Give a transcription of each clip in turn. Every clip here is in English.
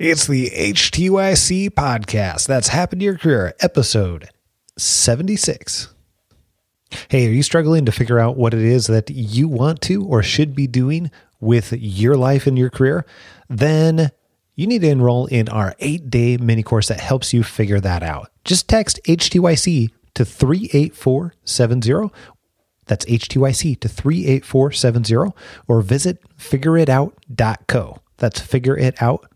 It's the HTYC podcast. That's Happened to Your Career, episode 76. Hey, are you struggling to figure out what it is that you want to or should be doing with your life and your career? Then you need to enroll in our eight day mini course that helps you figure that out. Just text HTYC to 38470. That's HTYC to 38470 or visit figureitout.co. That's figureitout.co.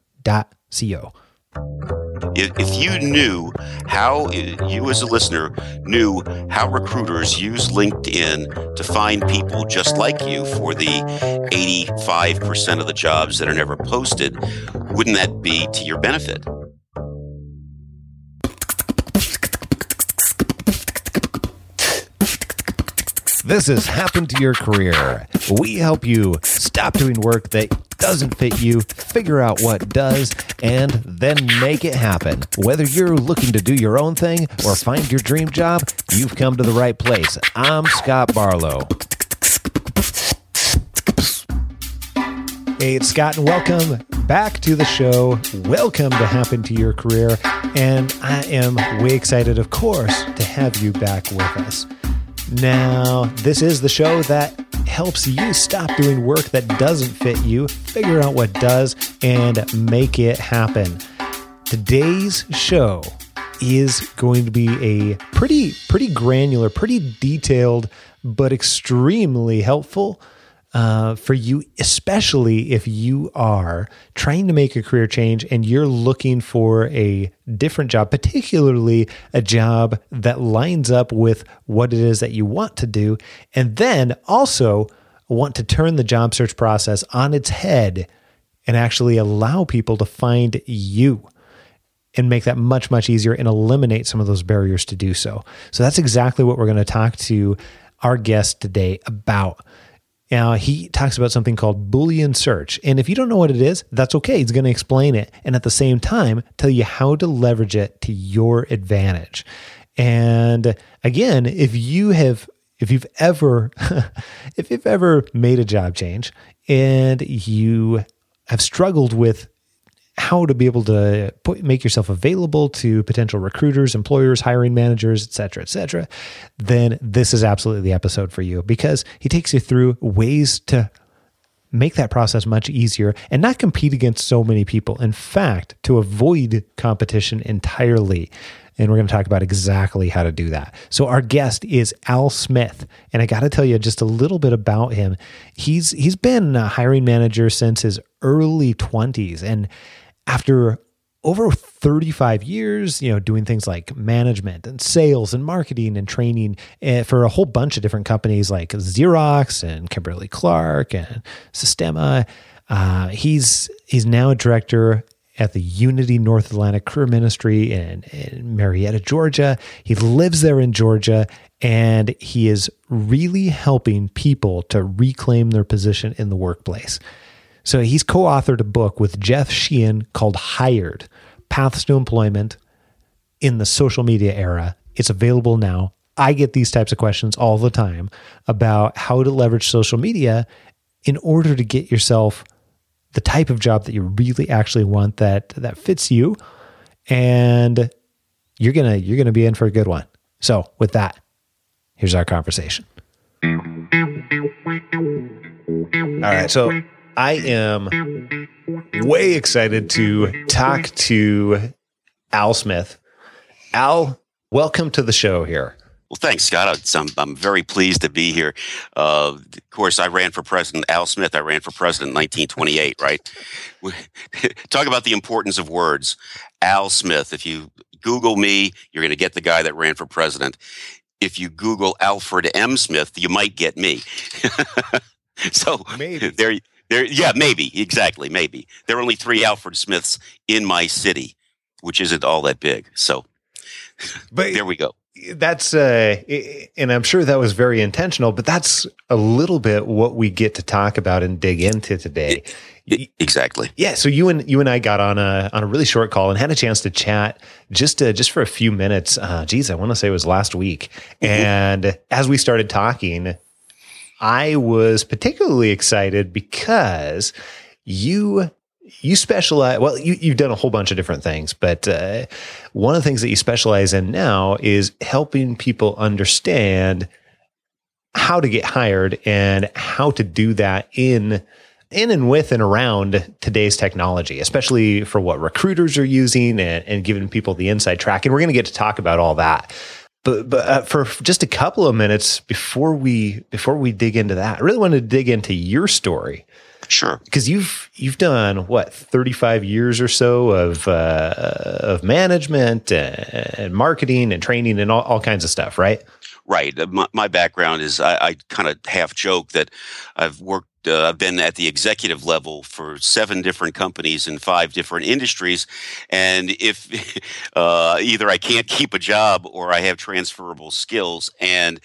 If, if you knew how you as a listener knew how recruiters use LinkedIn to find people just like you for the 85% of the jobs that are never posted, wouldn't that be to your benefit? This has happened to your career. We help you stop doing work that doesn't fit you, figure out what does, and then make it happen. Whether you're looking to do your own thing or find your dream job, you've come to the right place. I'm Scott Barlow. Hey, it's Scott, and welcome back to the show. Welcome to Happen to Your Career. And I am way excited, of course, to have you back with us. Now, this is the show that helps you stop doing work that doesn't fit you, figure out what does, and make it happen. Today's show is going to be a pretty pretty granular, pretty detailed, but extremely helpful uh, for you, especially if you are trying to make a career change and you're looking for a different job, particularly a job that lines up with what it is that you want to do, and then also want to turn the job search process on its head and actually allow people to find you and make that much, much easier and eliminate some of those barriers to do so. So that's exactly what we're going to talk to our guest today about. Now, he talks about something called Boolean search. And if you don't know what it is, that's okay. He's going to explain it. And at the same time, tell you how to leverage it to your advantage. And again, if you have, if you've ever, if you've ever made a job change and you have struggled with how to be able to put, make yourself available to potential recruiters, employers, hiring managers, et cetera, et cetera, then this is absolutely the episode for you because he takes you through ways to make that process much easier and not compete against so many people. In fact, to avoid competition entirely. And we're going to talk about exactly how to do that. So our guest is Al Smith, and I got to tell you just a little bit about him. He's he's been a hiring manager since his early 20s and after over 35 years, you know, doing things like management and sales and marketing and training eh, for a whole bunch of different companies like Xerox and Kimberly Clark and Sistema. Uh, he's he's now a director at the Unity North Atlanta Career Ministry in, in Marietta, Georgia. He lives there in Georgia and he is really helping people to reclaim their position in the workplace. So he's co authored a book with Jeff Sheehan called Hired Paths to Employment in the Social Media Era. It's available now. I get these types of questions all the time about how to leverage social media in order to get yourself the type of job that you really actually want that that fits you and you're going to you're going to be in for a good one. So, with that, here's our conversation. All right, so I am way excited to talk to Al Smith. Al, welcome to the show here. Well, thanks, Scott. I'm, I'm very pleased to be here. Uh, of course, I ran for president. Al Smith, I ran for president in 1928, right? Talk about the importance of words. Al Smith. If you Google me, you're going to get the guy that ran for president. If you Google Alfred M. Smith, you might get me. so Maybe. there there, yeah, maybe exactly, maybe there are only three Alfred Smiths in my city, which isn't all that big. So, but there we go. That's uh, and I'm sure that was very intentional, but that's a little bit what we get to talk about and dig into today. exactly. Yeah. So you and you and I got on a on a really short call and had a chance to chat just to, just for a few minutes. Uh, geez, I want to say it was last week. Mm-hmm. And as we started talking, I was particularly excited because you you specialize well you, you've done a whole bunch of different things but uh, one of the things that you specialize in now is helping people understand how to get hired and how to do that in in and with and around today's technology, especially for what recruiters are using and, and giving people the inside track. And we're going to get to talk about all that. But, but uh, for just a couple of minutes before we before we dig into that, I really wanted to dig into your story. Sure. Because you've you've done what thirty five years or so of uh, of management and, marketing and training and all, all kinds of stuff, right? Right. My, my background is I, I kind of half joke that I've worked uh, I've been at the executive level for seven different companies in five different industries, and if uh, either I can't keep a job or I have transferable skills, and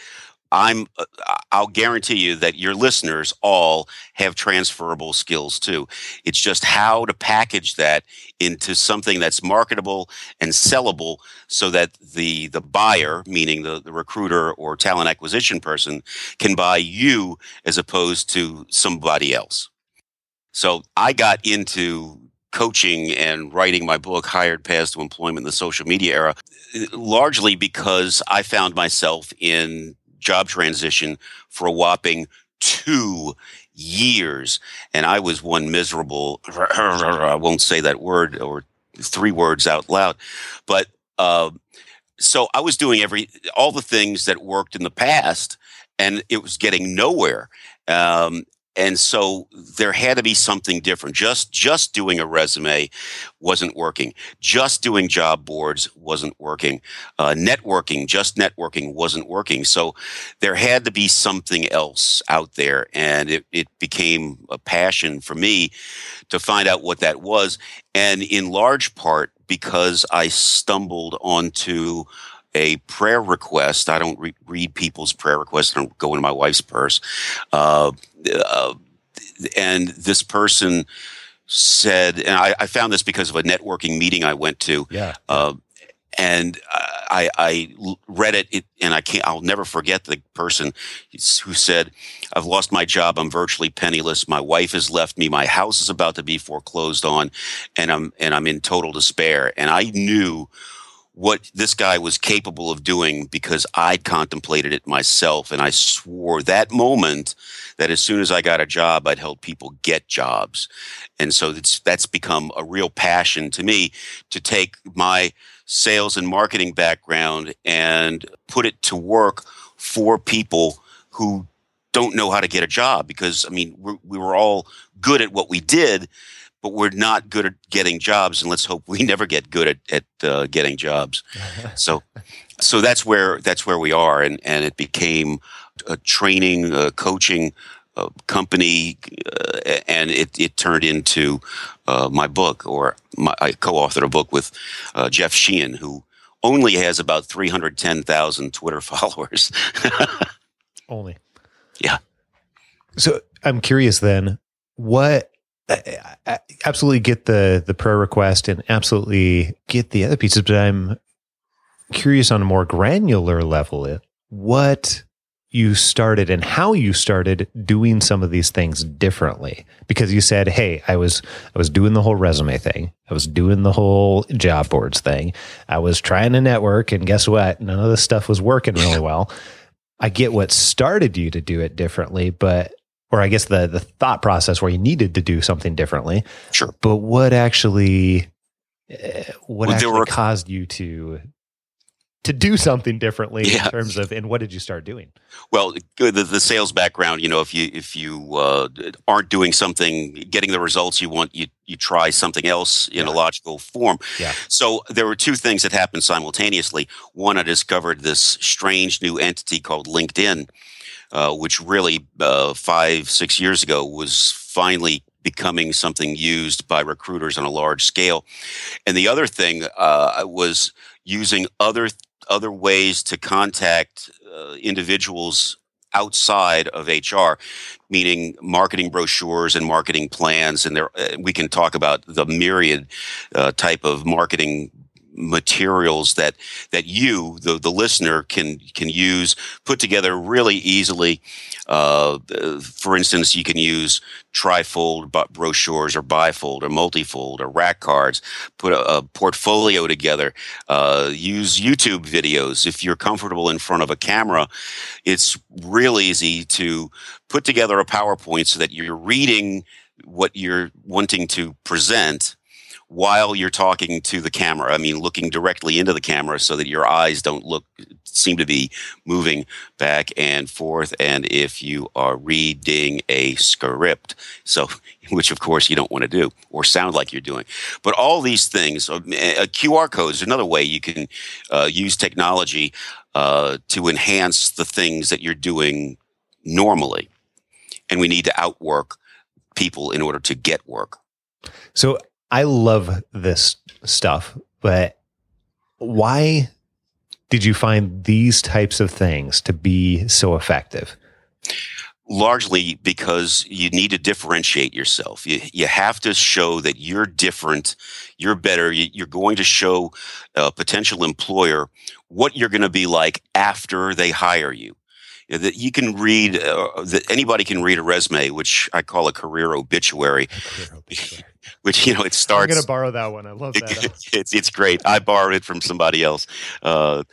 I'm uh, I'll guarantee you that your listeners all have transferable skills too. It's just how to package that into something that's marketable and sellable so that the the buyer, meaning the, the recruiter or talent acquisition person, can buy you as opposed to somebody else. So I got into coaching and writing my book, Hired Paths to Employment in the Social Media Era, largely because I found myself in job transition for a whopping two years. And I was one miserable, I won't say that word or three words out loud, but, uh, so I was doing every, all the things that worked in the past and it was getting nowhere. Um, and so there had to be something different. Just just doing a resume wasn't working. Just doing job boards wasn't working. Uh, networking just networking wasn't working. So there had to be something else out there. And it, it became a passion for me to find out what that was. And in large part because i stumbled onto a prayer request. I don't re- read people's prayer requests. I don't go into my wife's purse. Uh, uh, and this person said, and I, I, found this because of a networking meeting I went to. Yeah. Uh, and I, I, read it, it, and I can't. I'll never forget the person who said, "I've lost my job. I'm virtually penniless. My wife has left me. My house is about to be foreclosed on, and I'm and I'm in total despair." And I knew what this guy was capable of doing because I'd contemplated it myself. And I swore that moment that as soon as I got a job, I'd help people get jobs. And so that's become a real passion to me to take my sales and marketing background and put it to work for people who don't know how to get a job because I mean, we were all good at what we did but we're not good at getting jobs, and let's hope we never get good at, at uh, getting jobs. so, so that's where that's where we are, and and it became a training, a coaching uh, company, uh, and it it turned into uh, my book, or my, I co-authored a book with uh, Jeff Sheehan, who only has about three hundred ten thousand Twitter followers. only, yeah. So I'm curious then, what I absolutely get the the prayer request and absolutely get the other pieces, but I'm curious on a more granular level what you started and how you started doing some of these things differently. Because you said hey i was i was doing the whole resume thing. I was doing the whole job boards thing. I was trying to network and guess what? None of this stuff was working really well. I get what started you to do it differently but or I guess the the thought process where you needed to do something differently. Sure. But what actually uh, what well, actually were, caused you to to do something differently yeah. in terms of and what did you start doing well the, the sales background you know if you if you uh, aren't doing something getting the results you want you you try something else in yeah. a logical form yeah. so there were two things that happened simultaneously one i discovered this strange new entity called linkedin uh, which really uh, five, six years ago was finally becoming something used by recruiters on a large scale. And the other thing uh, was using other other ways to contact uh, individuals outside of HR, meaning marketing brochures and marketing plans. And there, uh, we can talk about the myriad uh, type of marketing materials that that you the the listener can can use put together really easily. Uh, for instance you can use trifold brochures or bifold or multifold or rack cards put a, a portfolio together. Uh, use youtube videos. If you're comfortable in front of a camera it's real easy to put together a powerpoint so that you're reading what you're wanting to present while you're talking to the camera. I mean, looking directly into the camera so that your eyes don't look, seem to be moving back and forth. And if you are reading a script, so, which of course you don't want to do or sound like you're doing. But all these things, uh, a QR code is another way you can uh, use technology uh, to enhance the things that you're doing normally. And we need to outwork people in order to get work. So I love this stuff, but why did you find these types of things to be so effective? Largely because you need to differentiate yourself. You, you have to show that you're different, you're better. You, are going to show a potential employer what you're going to be like after they hire you that you can read uh, that anybody can read a resume which i call a career obituary, career obituary which you know it starts. I'm going to borrow that one. I love that. it's it's great. I borrowed it from somebody else. Uh,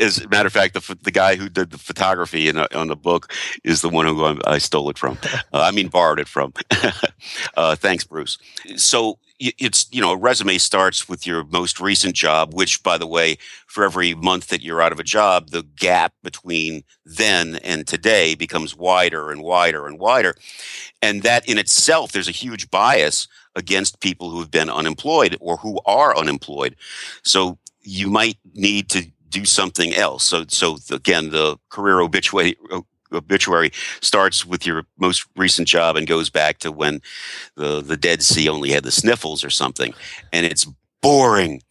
as a matter of fact, the the guy who did the photography in on the book is the one who I, I stole it from. Uh, I mean, borrowed it from. uh, thanks, Bruce. So it's you know a resume starts with your most recent job which by the way for every month that you're out of a job the gap between then and today becomes wider and wider and wider and that in itself there's a huge bias against people who have been unemployed or who are unemployed. So you might need to do something else. So, so again, the career obituary obituary starts with your most recent job and goes back to when the the Dead Sea only had the sniffles or something, and it's boring.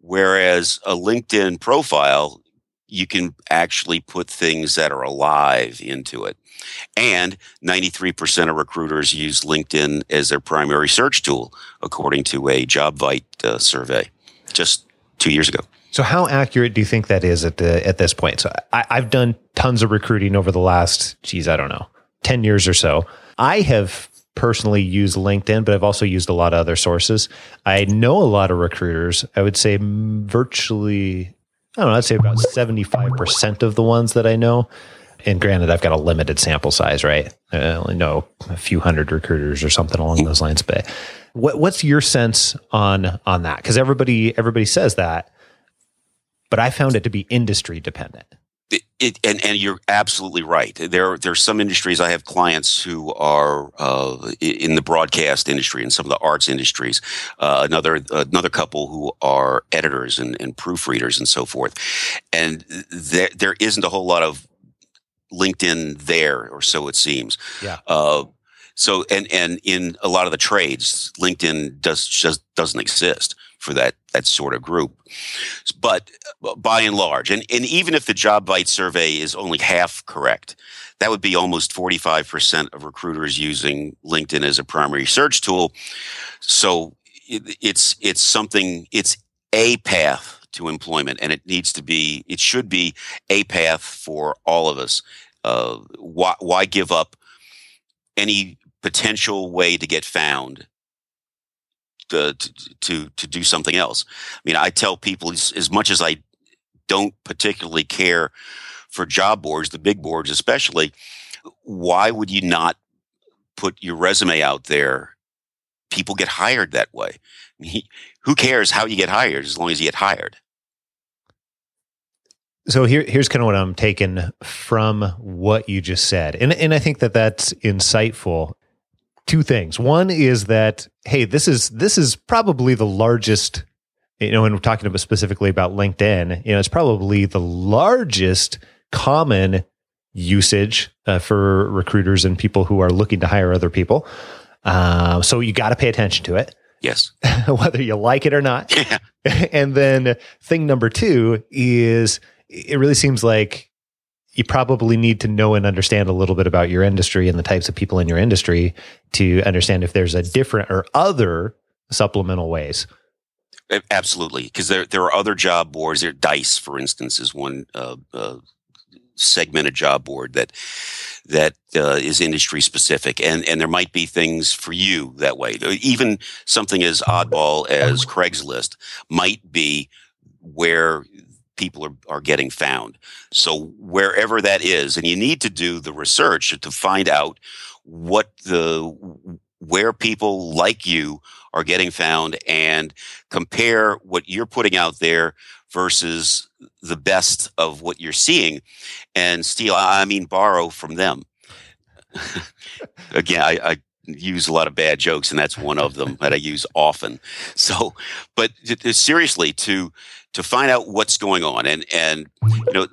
Whereas a LinkedIn profile, you can actually put things that are alive into it. And 93% of recruiters use LinkedIn as their primary search tool, according to a JobVite uh, survey just two years ago. So, how accurate do you think that is at the at this point? So, I, I've done tons of recruiting over the last, geez, I don't know, ten years or so. I have personally used LinkedIn, but I've also used a lot of other sources. I know a lot of recruiters. I would say virtually, I don't know, I'd say about seventy five percent of the ones that I know and granted, I've got a limited sample size, right? I only know a few hundred recruiters or something along those lines. But what, what's your sense on on that? Because everybody everybody says that, but I found it to be industry dependent. It, it, and and you're absolutely right. There there's some industries I have clients who are uh, in the broadcast industry and some of the arts industries. Uh, another another couple who are editors and, and proofreaders and so forth. And there there isn't a whole lot of LinkedIn there, or so it seems. Yeah. Uh, so and and in a lot of the trades, LinkedIn does just doesn't exist for that that sort of group. But by and large, and, and even if the job JobVite survey is only half correct, that would be almost 45% of recruiters using LinkedIn as a primary search tool. So it, it's it's something it's a path to employment, and it needs to be, it should be a path for all of us. Uh, why, why give up any potential way to get found to, to, to do something else? I mean, I tell people as, as much as I don't particularly care for job boards, the big boards especially, why would you not put your resume out there? People get hired that way. who cares how you get hired as long as you get hired? So here, here's kind of what I'm taking from what you just said, and and I think that that's insightful. Two things. One is that hey, this is this is probably the largest. You know, when we're talking about specifically about LinkedIn, you know, it's probably the largest common usage uh, for recruiters and people who are looking to hire other people. Uh, so you got to pay attention to it. Yes. Whether you like it or not. Yeah. and then thing number two is it really seems like you probably need to know and understand a little bit about your industry and the types of people in your industry to understand if there's a different or other supplemental ways. Absolutely, because there there are other job boards. There, Dice, for instance, is one uh, uh, segmented job board that that uh, is industry specific, and and there might be things for you that way. Even something as oddball as Craigslist might be where people are, are getting found. So wherever that is, and you need to do the research to find out what the where people like you are getting found and compare what you're putting out there versus the best of what you're seeing and steal i mean borrow from them again I, I, use a lot of bad jokes and that's one of them that i use often so but seriously to to find out what's going on. And and you know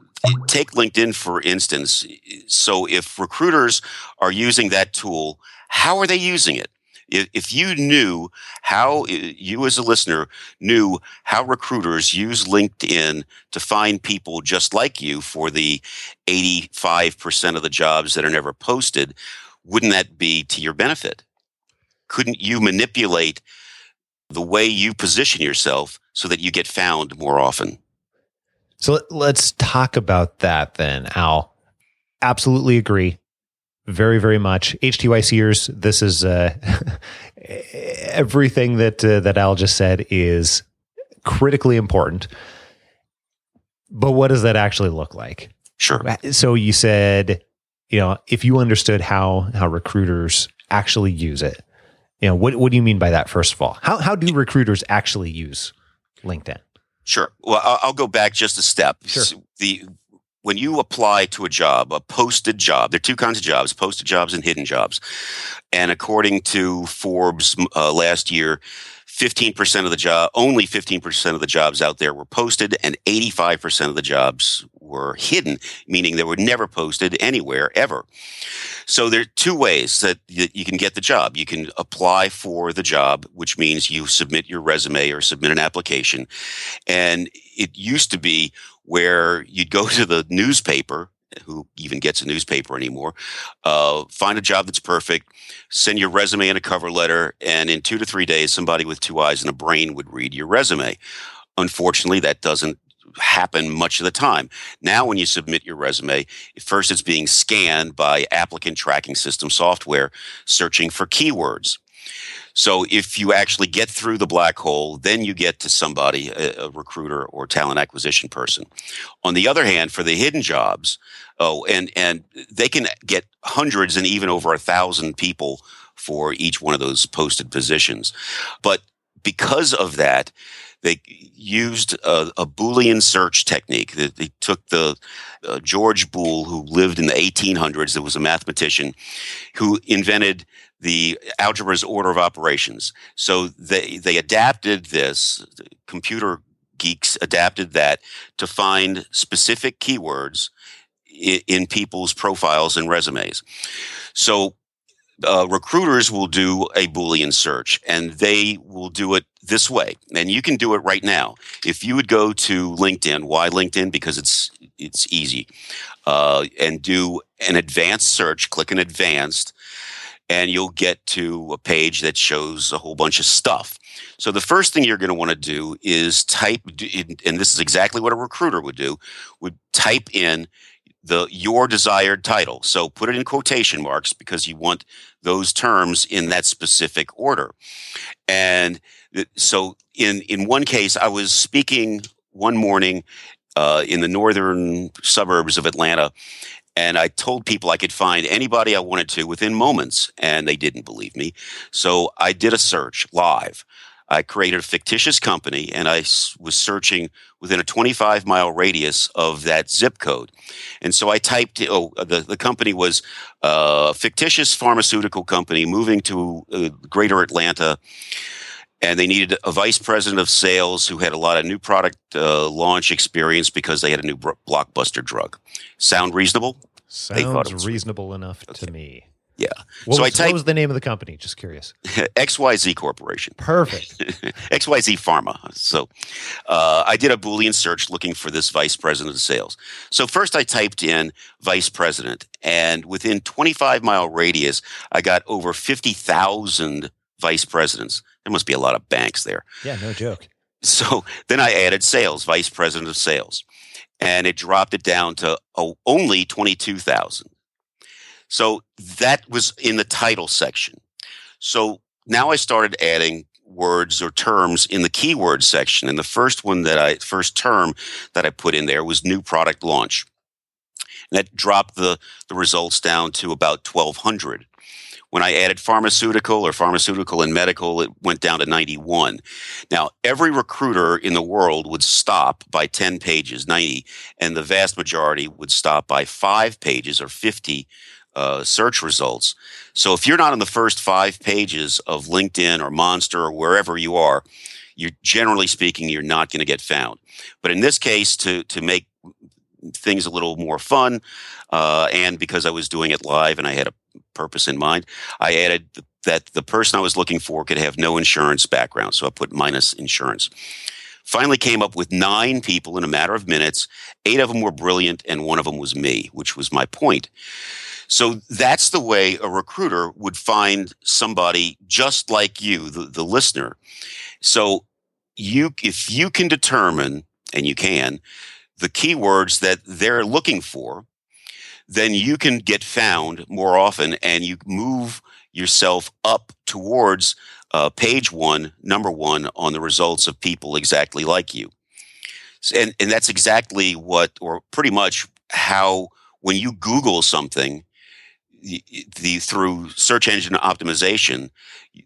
take linkedin for instance. So if recruiters are using that tool how are they using it? If you knew how you as a listener knew how recruiters use linkedin to find people just like you for the 85% of the jobs that are never posted wouldn't that be to your benefit? Couldn't you manipulate the way you position yourself so that you get found more often so let's talk about that then al absolutely agree very, very much. HTYCers, this is uh, everything that uh, that Al just said is critically important. But what does that actually look like? Sure. So you said, you know, if you understood how how recruiters actually use it, you know, what what do you mean by that? First of all, how how do recruiters actually use LinkedIn? Sure. Well, I'll go back just a step. Sure. The when you apply to a job, a posted job, there are two kinds of jobs posted jobs and hidden jobs. And according to Forbes uh, last year, 15% of the job, only 15% of the jobs out there were posted and 85% of the jobs were hidden, meaning they were never posted anywhere ever. So there are two ways that you can get the job. You can apply for the job, which means you submit your resume or submit an application. And it used to be where you'd go to the newspaper who even gets a newspaper anymore, uh, find a job that's perfect, send your resume and a cover letter, and in two to three days, somebody with two eyes and a brain would read your resume. Unfortunately, that doesn't happen much of the time. Now, when you submit your resume, first it's being scanned by applicant tracking system software searching for keywords. So if you actually get through the black hole, then you get to somebody, a, a, recruiter or talent acquisition person. On the other hand, for the hidden jobs, oh, and and they can get hundreds and even over a thousand people for each one of those posted positions. But because of that, they used a, a Boolean search technique. They, they took the uh, George Boole, who lived in the 1800s, that was a mathematician, who invented the algebra's order of operations. So they they adapted this. Computer geeks adapted that to find specific keywords in, in people's profiles and resumes. So uh, recruiters will do a Boolean search and they will do it this way. And you can do it right now. If you would go to LinkedIn, why LinkedIn? Because it's, it's easy, uh, and do an advanced search, click an advanced, and you'll get to a page that shows a whole bunch of stuff. So the first thing you're going to want to do is type, and this is exactly what a recruiter would do, would type in the your desired title. So put it in quotation marks because you want those terms in that specific order. And so in in one case, I was speaking one morning uh, in the northern suburbs of Atlanta, and I told people I could find anybody I wanted to within moments, and they didn't believe me. So I did a search live. I created a fictitious company and I was searching within a 25 mile radius of that zip code. And so I typed, oh, the, the company was a fictitious pharmaceutical company moving to uh, greater Atlanta. And they needed a vice president of sales who had a lot of new product uh, launch experience because they had a new blockbuster drug. Sound reasonable? Sounds reasonable enough okay. to me. Yeah. What so was, I typed, what was the name of the company? Just curious. XYZ Corporation. Perfect. XYZ Pharma. So uh, I did a Boolean search looking for this vice president of sales. So first I typed in vice president, and within 25 mile radius, I got over 50,000 vice presidents. There must be a lot of banks there. Yeah, no joke. So then I added sales, vice president of sales, and it dropped it down to oh, only 22,000. So that was in the title section. So now I started adding words or terms in the keyword section. And the first one that I, first term that I put in there was new product launch. And that dropped the, the results down to about 1200. When I added pharmaceutical or pharmaceutical and medical, it went down to 91. Now, every recruiter in the world would stop by 10 pages, 90, and the vast majority would stop by five pages or 50 uh, search results. So if you're not on the first five pages of LinkedIn or Monster or wherever you are, you're generally speaking, you're not going to get found. But in this case, to to make things a little more fun, uh, and because I was doing it live and I had a purpose in mind, I added that the person I was looking for could have no insurance background. So I put minus insurance. Finally came up with nine people in a matter of minutes. Eight of them were brilliant, and one of them was me, which was my point. So that's the way a recruiter would find somebody just like you, the, the listener. So you, if you can determine, and you can, the keywords that they're looking for, then you can get found more often and you move yourself up towards uh, page one, number one on the results of people exactly like you. And, and that's exactly what, or pretty much how, when you Google something, the, the through search engine optimization,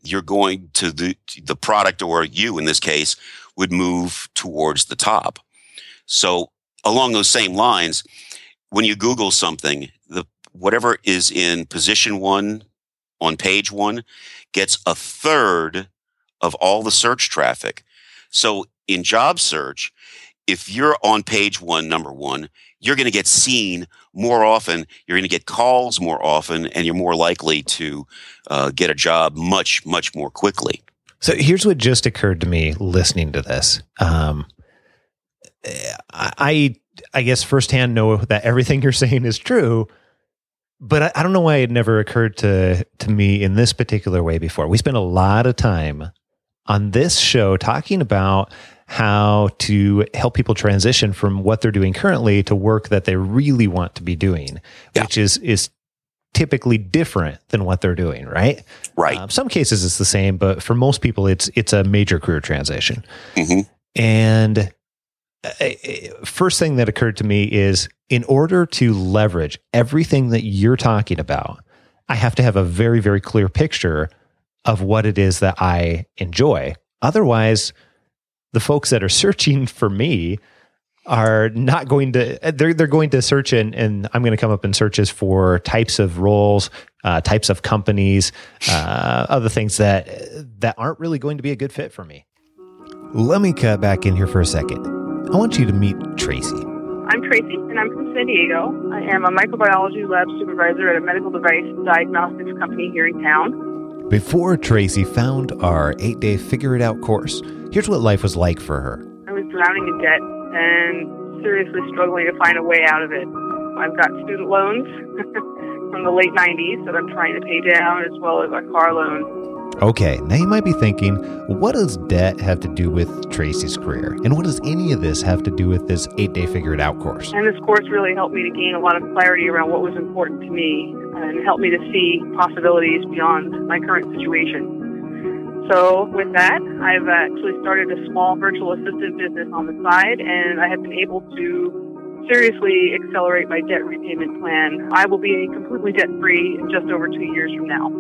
you're going to the the product or you in this case would move towards the top. So along those same lines, when you Google something, the whatever is in position one on page one gets a third of all the search traffic. So in job search, if you're on page one, number one, you're going to get seen more often. You're going to get calls more often, and you're more likely to uh, get a job much, much more quickly. So here's what just occurred to me listening to this. Um, I, I guess firsthand know that everything you're saying is true, but I, I don't know why it never occurred to to me in this particular way before. We spent a lot of time on this show talking about how to help people transition from what they're doing currently to work that they really want to be doing, yeah. which is is typically different than what they're doing, right? Right. Um, some cases it's the same, but for most people, it's it's a major career transition. Mm-hmm. And first thing that occurred to me is in order to leverage everything that you're talking about, I have to have a very very clear picture of what it is that I enjoy. Otherwise, the folks that are searching for me are not going to they're they're going to search and and I'm going to come up in searches for types of roles, uh, types of companies, uh, other things that that aren't really going to be a good fit for me. Let me cut back in here for a second. I want you to meet Tracy. I'm Tracy, and I'm from San Diego. I am a microbiology lab supervisor at a medical device diagnostics company here in town. Before Tracy found our eight day Figure It Out course, Here's what life was like for her. I was drowning in debt and seriously struggling to find a way out of it. I've got student loans from the late 90s that I'm trying to pay down, as well as a car loan. Okay, now you might be thinking, what does debt have to do with Tracy's career? And what does any of this have to do with this eight day figure it out course? And this course really helped me to gain a lot of clarity around what was important to me and helped me to see possibilities beyond my current situation. So with that, I've actually started a small virtual assistant business on the side, and I have been able to seriously accelerate my debt repayment plan. I will be completely debt free in just over two years from now.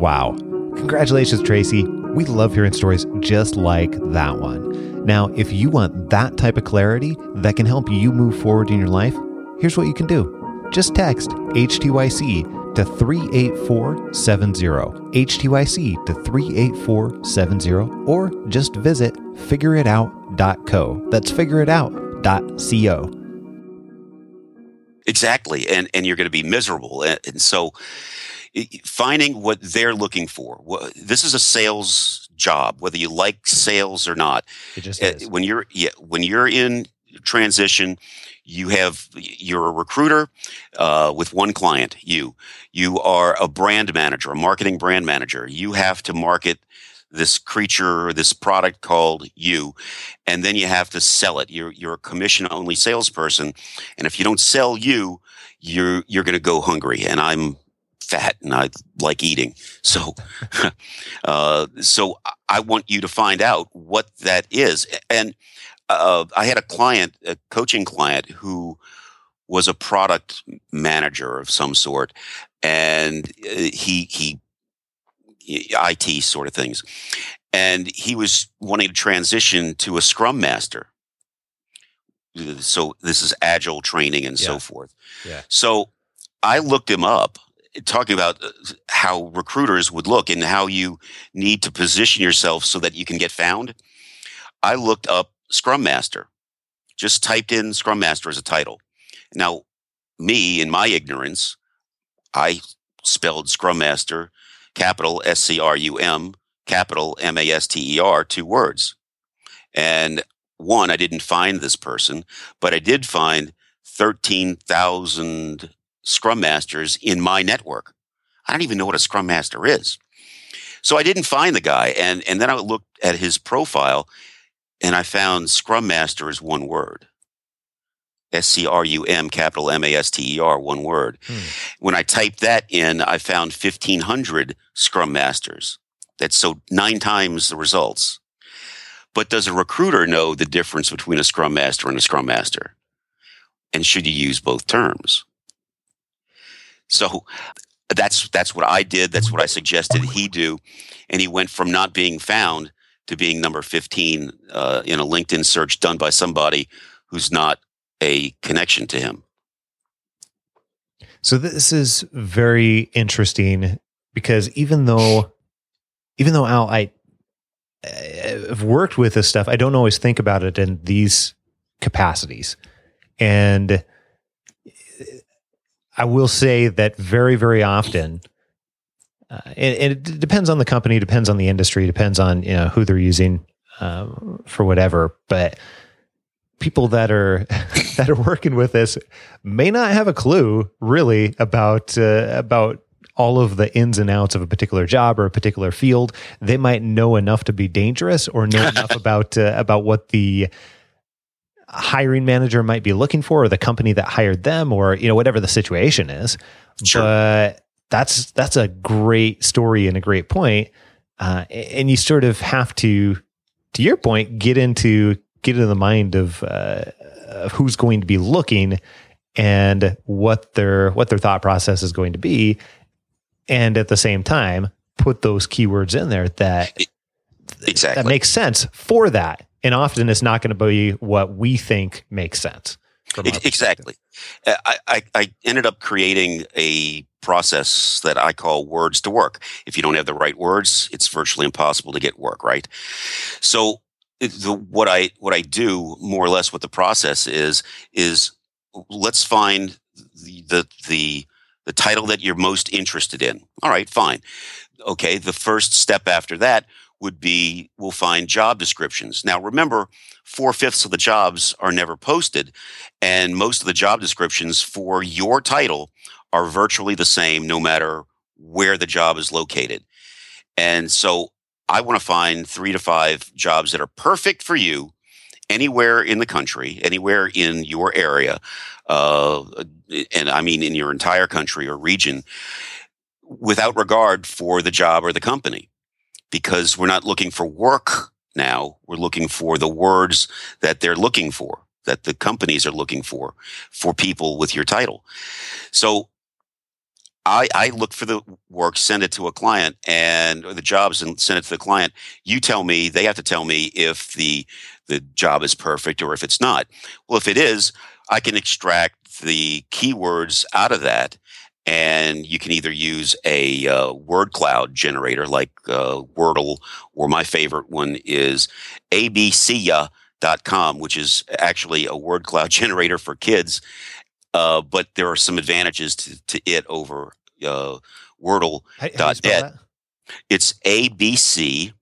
Wow. Congratulations, Tracy. We love hearing stories just like that one. Now, if you want that type of clarity that can help you move forward in your life, here's what you can do. Just text HTYC to 38470, HTYC to 38470, or just visit figureitout.co. That's figureitout.co. Exactly. And, and you're going to be miserable. And, and so finding what they're looking for. This is a sales job, whether you like sales or not. It just is. When you're, yeah, when you're in transition, you have you're a recruiter uh, with one client you you are a brand manager a marketing brand manager you have to market this creature, this product called you, and then you have to sell it. You're you're a commission only salesperson, and if you don't sell you, you're you're going to go hungry. And I'm fat and I like eating, so uh, so I want you to find out what that is. And uh, I had a client, a coaching client, who was a product manager of some sort, and uh, he he IT sort of things. And he was wanting to transition to a scrum master. So this is agile training and yeah. so forth. Yeah. So I looked him up talking about uh, how recruiters would look and how you need to position yourself so that you can get found. I looked up Scrum Master, just typed in Scrum Master as a title. Now, me, in my ignorance, I spelled Scrum Master capital S C R U M, capital M A S T E R, two words. And one, I didn't find this person, but I did find 13,000 Scrum Masters in my network. I don't even know what a Scrum Master is. So I didn't find the guy. And, and then I looked at his profile and I found Scrum Master is one word. S C R U M, capital M A S T E R, one word. Hmm. When I typed that in, I found 1,500 Scrum Masters. That's so nine times the results. But does a recruiter know the difference between a Scrum Master and a Scrum Master? And should you use both terms? So that's that's what I did. That's what I suggested he do, and he went from not being found to being number 15 uh, in a LinkedIn search done by somebody who's not a connection to him. So this is very interesting because even though, even though Al, I, have worked with this stuff, I don't always think about it in these capacities. And I will say that very, very often, uh, and, and, it depends on the company, depends on the industry, depends on you know who they're using um, for whatever. But people that are that are working with this may not have a clue really about uh, about all of the ins and outs of a particular job or a particular field. They might know enough to be dangerous or know enough about uh, about what the hiring manager might be looking for or the company that hired them or you know whatever the situation is. Sure. But that's that's a great story and a great point. Uh, and you sort of have to to your point get into get into the mind of, uh, of who's going to be looking and what their what their thought process is going to be, and at the same time put those keywords in there that exactly that makes sense for that. And often it's not going to be what we think makes sense. Exactly. Uh, I, I, I ended up creating a process that I call words to work. If you don't have the right words, it's virtually impossible to get work, right? So the, what I what I do more or less what the process is is let's find the, the the the title that you're most interested in. All right, fine. Okay, the first step after that would be we'll find job descriptions. Now remember, four fifths of the jobs are never posted, and most of the job descriptions for your title are virtually the same no matter where the job is located. And so I want to find three to five jobs that are perfect for you anywhere in the country, anywhere in your area, uh, and I mean in your entire country or region, without regard for the job or the company. Because we're not looking for work now, we're looking for the words that they're looking for, that the companies are looking for, for people with your title. So I, I look for the work, send it to a client, and the jobs, and send it to the client. You tell me; they have to tell me if the the job is perfect or if it's not. Well, if it is, I can extract the keywords out of that, and you can either use a uh, word cloud generator like uh, Wordle, or my favorite one is abcya.com, which is actually a word cloud generator for kids uh, but there are some advantages to, to it over uh, Wordle.net. It's abcya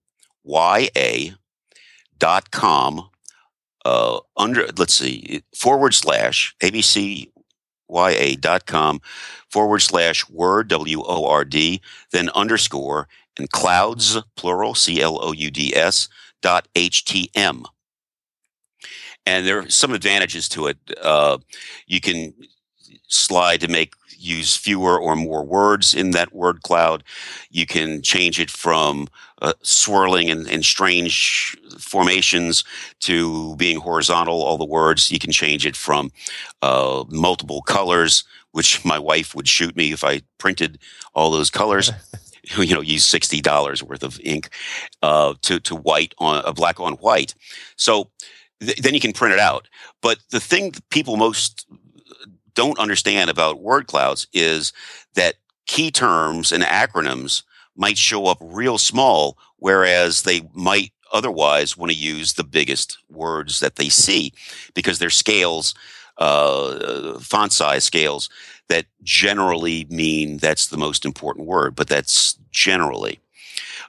dot com uh, under let's see forward slash abcya dot com forward slash word w o r d then underscore and clouds, plural, C L O U D S, dot HTM. And there are some advantages to it. Uh, you can slide to make use fewer or more words in that word cloud. You can change it from uh, swirling and, and, strange formations to being horizontal, all the words. You can change it from uh, multiple colors, which my wife would shoot me if I printed all those colors. you know, use sixty dollars worth of ink uh, to to white on a uh, black on white. So th- then you can print it out. But the thing that people most don't understand about word clouds is that key terms and acronyms might show up real small, whereas they might otherwise want to use the biggest words that they see because they're scales, uh, font size scales that generally mean that's the most important word, but that's generally.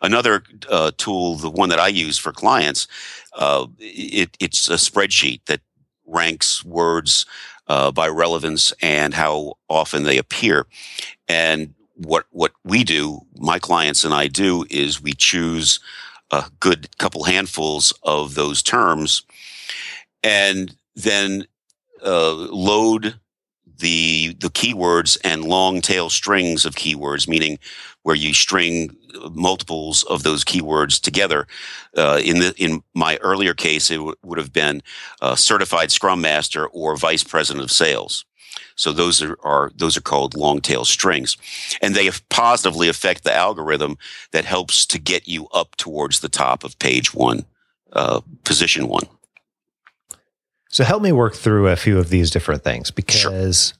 Another uh, tool, the one that I use for clients, uh, it, it's a spreadsheet that ranks words uh, by relevance and how often they appear. And what what we do, my clients and I do, is we choose a good couple handfuls of those terms, and then uh, load the the keywords and long tail strings of keywords, meaning where you string multiples of those keywords together. Uh, in the in my earlier case, it w- would have been uh, certified Scrum Master or Vice President of Sales. So those are, are those are called long tail strings, and they positively affect the algorithm that helps to get you up towards the top of page one, uh, position one. So help me work through a few of these different things because sure.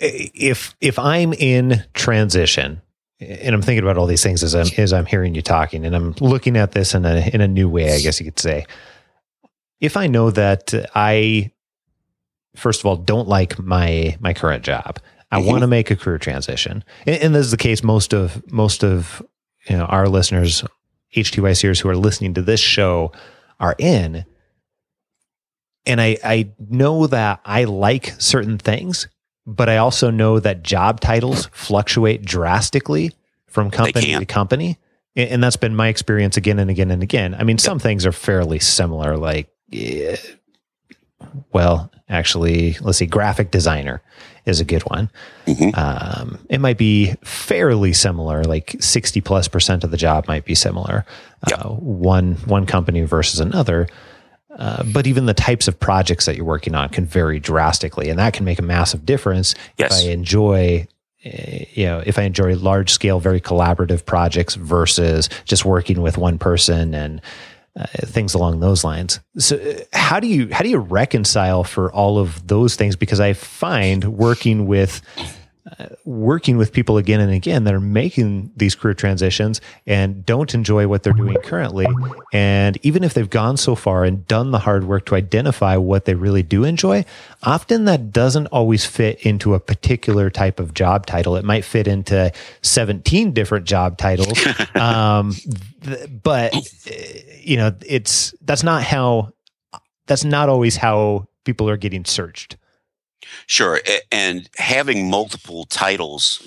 if if I'm in transition and I'm thinking about all these things as I'm as I'm hearing you talking and I'm looking at this in a in a new way, I guess you could say. If I know that I first of all don't like my my current job, I mm-hmm. want to make a career transition. And, and, this is the case most of most of you know our listeners, HTYCers who are listening to this show are in and I, I know that I like certain things, but I also know that job titles fluctuate drastically from company to company. And that's been my experience again and again and again. I mean, yep. some things are fairly similar, like, yeah, well, actually, let's see, graphic designer is a good one. Mm-hmm. Um, it might be fairly similar, like 60 plus percent of the job might be similar, yep. uh, one, one company versus another. Uh, but even the types of projects that you're working on can vary drastically, and that can make a massive difference. Yes. If I enjoy, uh, you know, if I enjoy large scale, very collaborative projects versus just working with one person and uh, things along those lines. So, uh, how do you how do you reconcile for all of those things? Because I find working with working with people again and again that are making these career transitions and don't enjoy what they're doing currently. And even if they've gone so far and done the hard work to identify what they really do enjoy, often that doesn't always fit into a particular type of job title. It might fit into 17 different job titles. um, th- but, you know, it's that's not how, that's not always how people are getting searched. Sure. And having multiple titles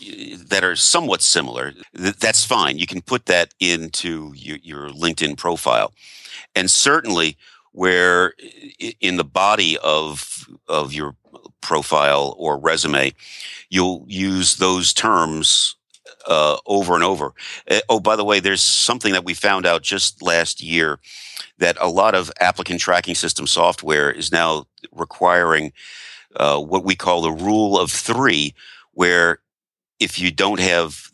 that are somewhat similar, that's fine. You can put that into your, LinkedIn profile. And certainly, where in the body of, of your profile or resume, you'll use those terms uh, over and over. Uh, oh, by the way, there's something that we found out just last year that a lot of applicant tracking system software is now requiring uh, what we call the rule of three, where if you don't have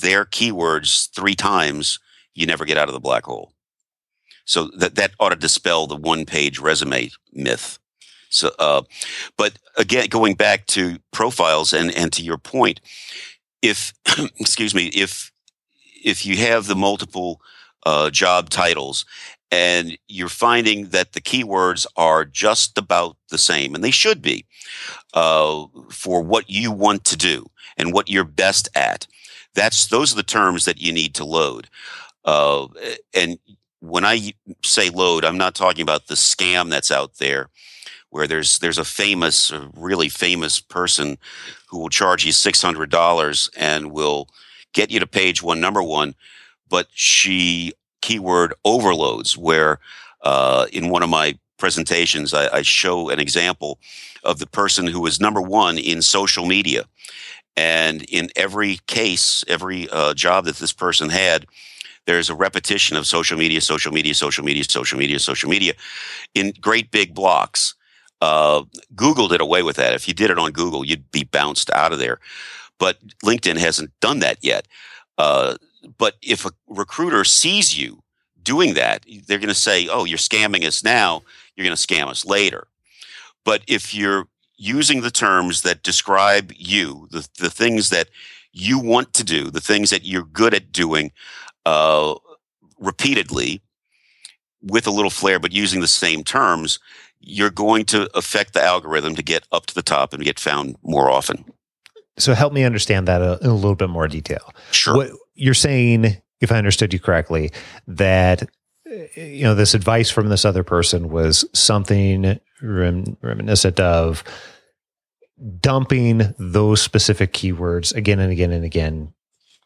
their keywords three times, you never get out of the black hole. So that that ought to dispel the one page resume myth. So, uh, but again, going back to profiles and and to your point, if excuse me, if if you have the multiple uh, job titles and you're finding that the keywords are just about the same, and they should be uh, for what you want to do and what you're best at. That's those are the terms that you need to load. Uh, and when I say load, I'm not talking about the scam that's out there, where there's there's a famous, a really famous person who will charge you six hundred dollars and will get you to page one, number one, but she keyword overloads where uh, in one of my presentations, I, I, show an example of the person who was number one in social media. And in every case, every uh, job that this person had, there's a repetition of social media, social media, social media, social media, social media in great big blocks. Uh, Google did away with that. If you did it on Google, you'd be bounced out of there. But LinkedIn hasn't done that yet. Uh, but if a recruiter sees you doing that, they're going to say, "Oh, you're scamming us now. You're going to scam us later." But if you're using the terms that describe you, the, the things that you want to do, the things that you're good at doing uh, repeatedly with a little flair, but using the same terms, you're going to affect the algorithm to get up to the top and get found more often. So help me understand that in a little bit more detail. Sure. What you're saying, if I understood you correctly, that you know this advice from this other person was something rem- reminiscent of dumping those specific keywords again and again and again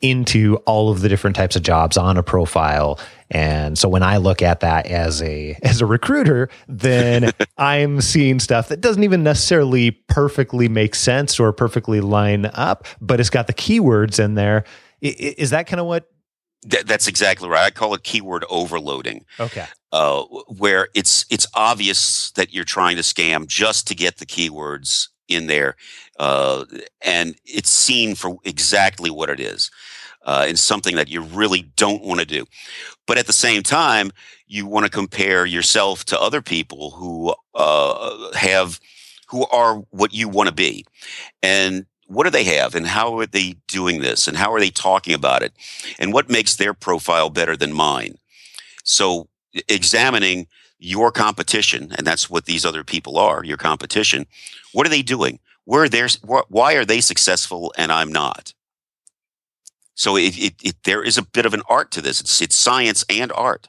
into all of the different types of jobs on a profile. And so when i look at that as a as a recruiter then i'm seeing stuff that doesn't even necessarily perfectly make sense or perfectly line up but it's got the keywords in there is that kind of what Th- that's exactly right. I call it keyword overloading. Okay. Uh, where it's it's obvious that you're trying to scam just to get the keywords in there, uh, and it's seen for exactly what it is, uh, and something that you really don't want to do. But at the same time, you want to compare yourself to other people who uh, have who are what you want to be, and what do they have and how are they doing this and how are they talking about it and what makes their profile better than mine? So examining your competition and that's what these other people are your competition what are they doing? Where are why are they successful and i'm not? So it, it, it, there is a bit of an art to this. It's, it's science and art.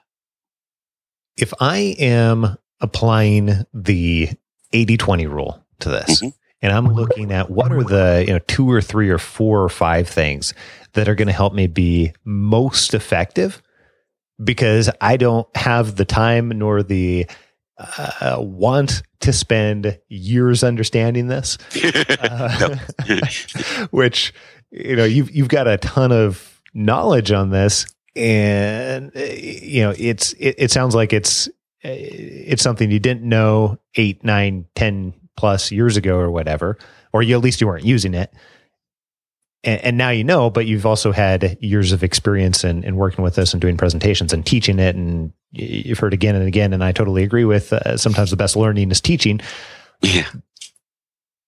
If i am applying the 80-20 rule to this mm-hmm and I'm looking at what are the you know two or three or four or five things that are going to help me be most effective because I don't have the time nor the uh, want to spend years understanding this, uh, which you know you've you've got a ton of knowledge on this, and you know it's it, it sounds like it's it's something you didn't know eight, nine, ten plus years ago or whatever, or you at least you weren't using it. And, and now you know, but you've also had years of experience in, in working with this and doing presentations and teaching it. And you've heard again and again. And I totally agree with uh, sometimes the best learning is teaching. Yeah.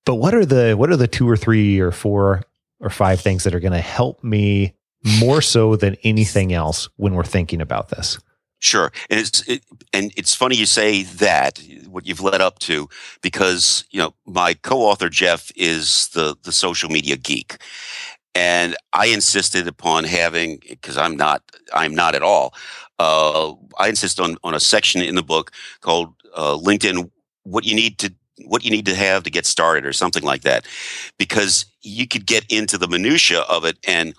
But what are the what are the two or three or four or five things that are going to help me more so than anything else when we're thinking about this? Sure, and it's it, and it's funny you say that what you've led up to because you know my co-author Jeff is the the social media geek, and I insisted upon having because I'm not I'm not at all. Uh, I insist on on a section in the book called uh, LinkedIn. What you need to what you need to have to get started or something like that because you could get into the minutia of it and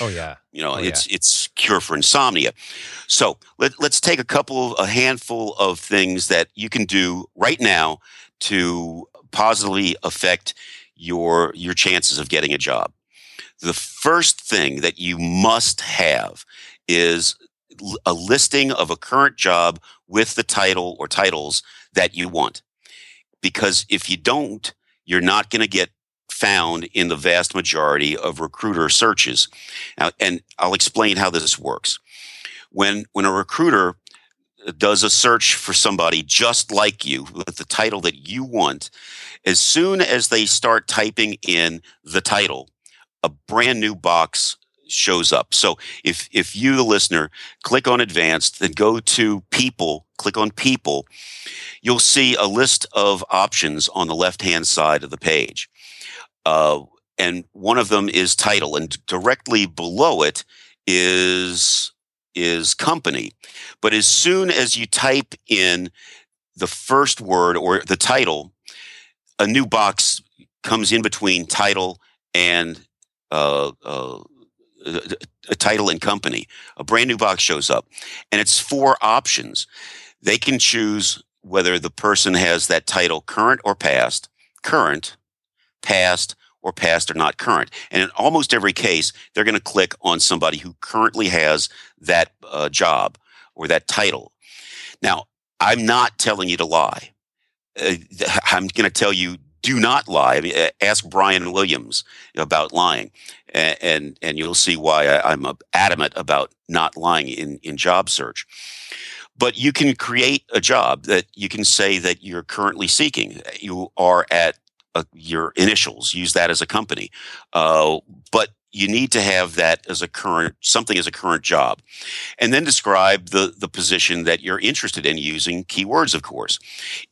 oh yeah. you know oh, it's yeah. it's cure for insomnia. So let, let's take a couple a handful of things that you can do right now to positively affect your your chances of getting a job. The first thing that you must have is a listing of a current job with the title or titles that you want. Because if you don't you're not going to get found in the vast majority of recruiter searches. Now, and I'll explain how this works. When, when a recruiter does a search for somebody just like you with the title that you want, as soon as they start typing in the title, a brand new box shows up. So if if you the listener click on advanced then go to people, click on people, you'll see a list of options on the left-hand side of the page. Uh, and one of them is title, and directly below it is is company. But as soon as you type in the first word or the title, a new box comes in between title and uh, uh, a title and company. A brand new box shows up, and it's four options. They can choose whether the person has that title current or past, current, past, or past or not current. And in almost every case, they're going to click on somebody who currently has that uh, job or that title. Now, I'm not telling you to lie. Uh, I'm going to tell you do not lie. I mean, ask Brian Williams about lying, and and, and you'll see why I, am adamant about not lying in in job search. But you can create a job that you can say that you're currently seeking. You are at uh, your initials. Use that as a company. Uh, but you need to have that as a current something as a current job and then describe the the position that you're interested in using keywords of course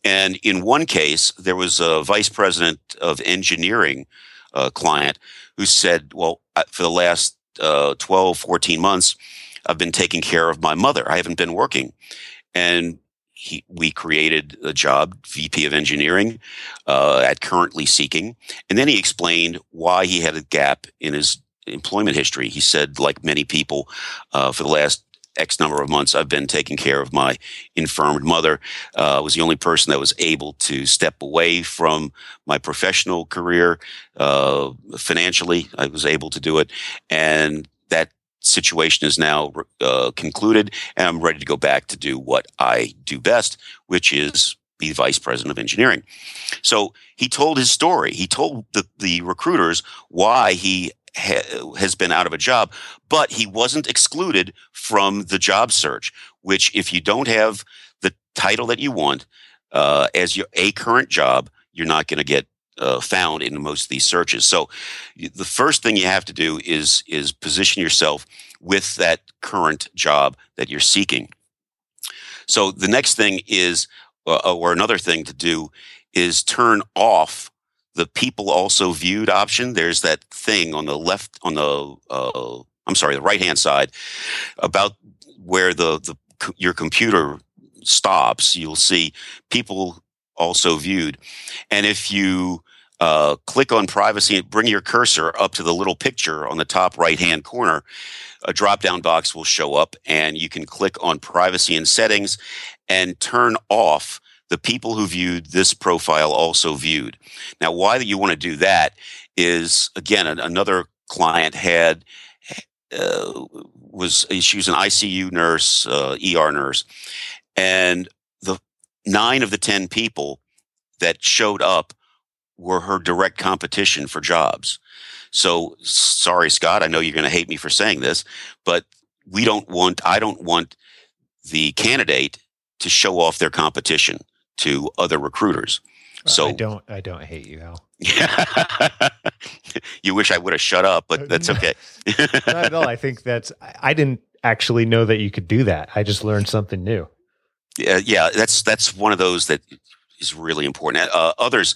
and in one case there was a vice president of engineering uh, client who said well for the last uh, 12 14 months i've been taking care of my mother i haven't been working and he, we created a job, VP of Engineering, uh, at Currently Seeking, and then he explained why he had a gap in his employment history. He said, like many people, uh, for the last X number of months, I've been taking care of my infirmed mother. Uh, I was the only person that was able to step away from my professional career uh, financially. I was able to do it, and situation is now uh, concluded, and I'm ready to go back to do what I do best, which is be vice president of engineering. So he told his story. He told the, the recruiters why he ha- has been out of a job, but he wasn't excluded from the job search, which if you don't have the title that you want uh, as your a current job, you're not going to get uh, found in most of these searches. So the first thing you have to do is is position yourself with that current job that you're seeking. So the next thing is, uh, or another thing to do is turn off the people also viewed option. There's that thing on the left on the uh, I'm sorry, the right hand side about where the the your computer stops. You'll see people also viewed. And if you uh, click on privacy and bring your cursor up to the little picture on the top right hand corner, a drop down box will show up and you can click on privacy and settings and turn off the people who viewed this profile also viewed. Now, why you want to do that is again, another client had uh, was she was an ICU nurse, uh, ER nurse, and nine of the 10 people that showed up were her direct competition for jobs. So sorry, Scott, I know you're going to hate me for saying this, but we don't want, I don't want the candidate to show off their competition to other recruiters. So I don't, I don't hate you, Al. you wish I would have shut up, but uh, that's okay. Not at all. I think that's, I didn't actually know that you could do that. I just learned something new. Yeah, yeah, that's that's one of those that is really important. Uh, others,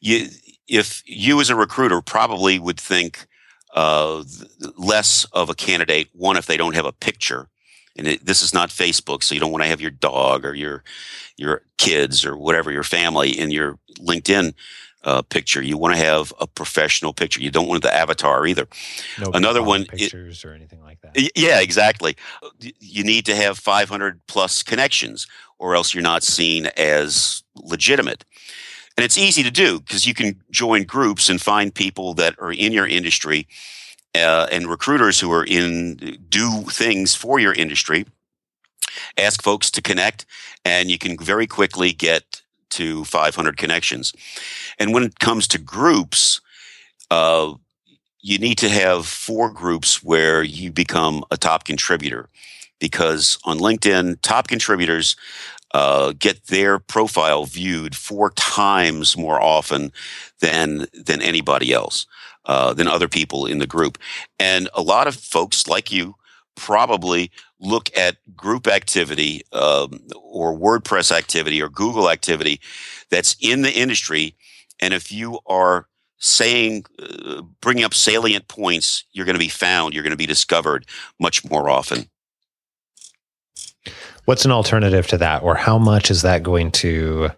you, if you as a recruiter probably would think uh, less of a candidate, one if they don't have a picture, and it, this is not Facebook, so you don't want to have your dog or your your kids or whatever your family in your LinkedIn uh, picture. You want to have a professional picture. You don't want the avatar either. No Another one pictures it, or anything like that. Yeah, exactly. You need to have 500 plus connections, or else you're not seen as legitimate. And it's easy to do because you can join groups and find people that are in your industry uh, and recruiters who are in do things for your industry. Ask folks to connect, and you can very quickly get to 500 connections. And when it comes to groups, uh, you need to have four groups where you become a top contributor because on LinkedIn, top contributors uh, get their profile viewed four times more often than than anybody else, uh, than other people in the group. And a lot of folks like you probably look at group activity um, or WordPress activity or Google activity that's in the industry. And if you are saying, uh, bringing up salient points, you're going to be found, you're going to be discovered much more often. What's an alternative to that, or how much is that going to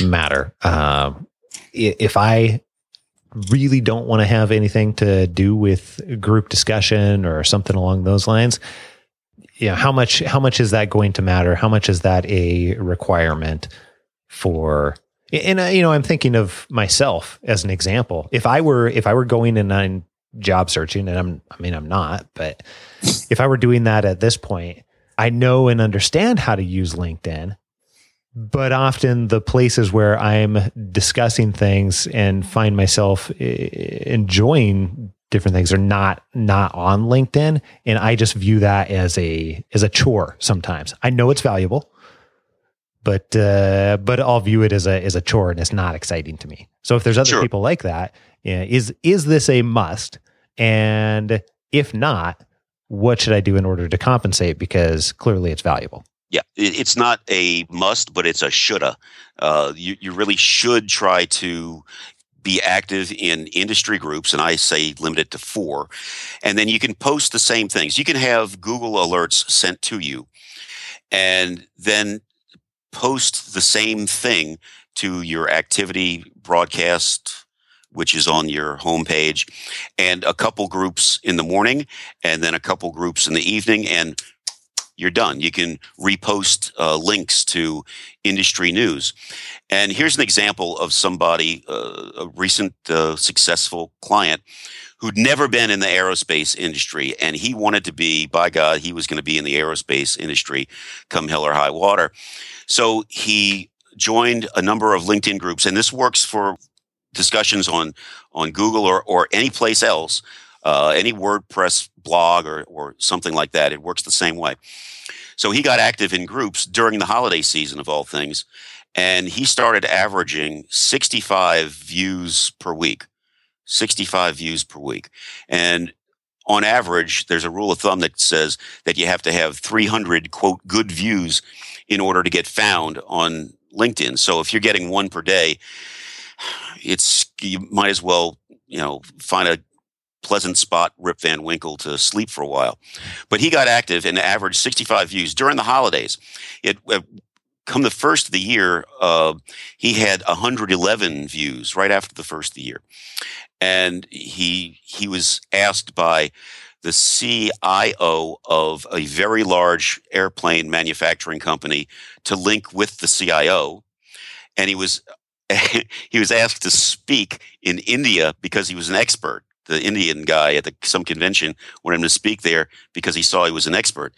matter? Um, if I really don't want to have anything to do with group discussion or something along those lines, you know, how much how much is that going to matter? How much is that a requirement for and you know, I'm thinking of myself as an example. If I were if I were going and I'm job searching and I'm I mean I'm not, but if I were doing that at this point, I know and understand how to use LinkedIn but often the places where I'm discussing things and find myself eh, enjoying different things are not not on LinkedIn and I just view that as a as a chore sometimes. I know it's valuable but uh, but I'll view it as a as a chore and it's not exciting to me. So if there's other sure. people like that, yeah, is is this a must? And if not, what should I do in order to compensate because clearly it's valuable? Yeah, it's not a must, but it's a shoulda. Uh, you you really should try to be active in industry groups, and I say limit it to four, and then you can post the same things. You can have Google alerts sent to you, and then post the same thing to your activity broadcast which is on your homepage, and a couple groups in the morning, and then a couple groups in the evening, and you're done. You can repost uh, links to industry news. And here's an example of somebody, uh, a recent uh, successful client who'd never been in the aerospace industry. And he wanted to be, by God, he was going to be in the aerospace industry come hell or high water. So he joined a number of LinkedIn groups. And this works for discussions on, on Google or, or any place else uh, any WordPress blog or, or something like that. It works the same way. So he got active in groups during the holiday season, of all things, and he started averaging 65 views per week. 65 views per week. And on average, there's a rule of thumb that says that you have to have 300 quote good views in order to get found on LinkedIn. So if you're getting one per day, it's you might as well you know find a pleasant spot Rip Van Winkle to sleep for a while. But he got active and averaged 65 views during the holidays. It, uh, come the first of the year, uh, he had 111 views right after the first of the year. And he, he was asked by the CIO of a very large airplane manufacturing company to link with the CIO. And he was he was asked to speak in India because he was an expert the Indian guy at the, some convention wanted him to speak there because he saw he was an expert.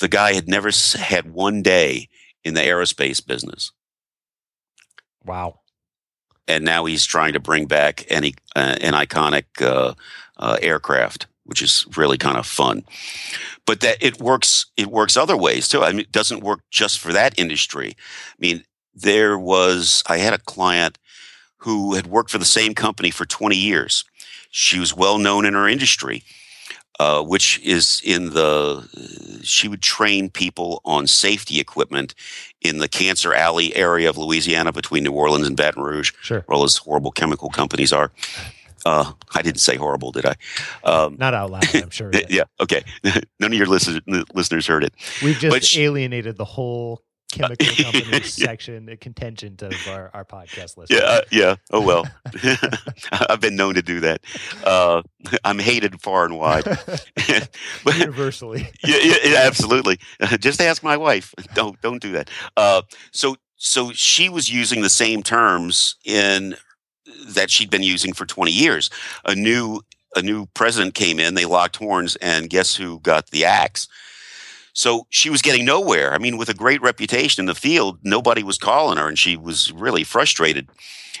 The guy had never had one day in the aerospace business. Wow. And now he's trying to bring back any uh, an iconic uh, uh, aircraft, which is really kind of fun. But that it works, it works other ways too. I mean, it doesn't work just for that industry. I mean, there was, I had a client who had worked for the same company for 20 years she was well known in her industry, uh, which is in the, she would train people on safety equipment in the Cancer Alley area of Louisiana between New Orleans and Baton Rouge, sure. where all those horrible chemical companies are. Uh, I didn't say horrible, did I? Um, Not out loud, I'm sure. yeah. Okay. None of your listen, listeners heard it. We've just alienated the whole chemical companies yeah. section, a contingent of our, our podcast list. Yeah, uh, yeah. Oh well, I've been known to do that. Uh, I'm hated far and wide, but, universally. Yeah, yeah, absolutely. Just ask my wife. Don't don't do that. Uh, so so she was using the same terms in that she'd been using for 20 years. A new a new president came in. They locked horns, and guess who got the axe? So she was getting nowhere. I mean, with a great reputation in the field, nobody was calling her, and she was really frustrated.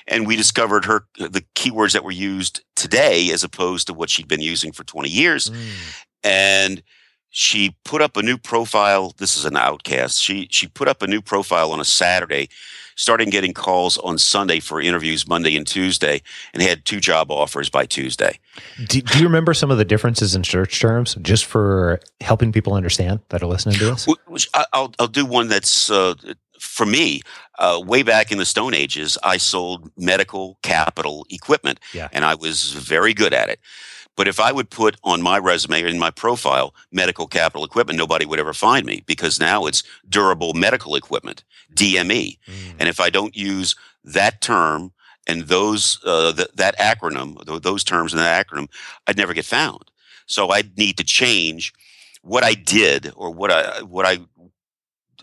And we discovered her the keywords that were used today as opposed to what she'd been using for 20 years. Mm. And she put up a new profile. This is an outcast. She she put up a new profile on a Saturday starting getting calls on Sunday for interviews Monday and Tuesday, and had two job offers by Tuesday. Do, do you remember some of the differences in search terms just for helping people understand that are listening to this? I'll, I'll do one that's uh, for me, uh, way back in the Stone Ages, I sold medical capital equipment, yeah. and I was very good at it. But if I would put on my resume or in my profile medical capital equipment, nobody would ever find me because now it's durable medical equipment, DME. Mm. And if I don't use that term and those uh, th- that acronym, th- those terms and that acronym, I'd never get found. So I'd need to change what I did or what I what I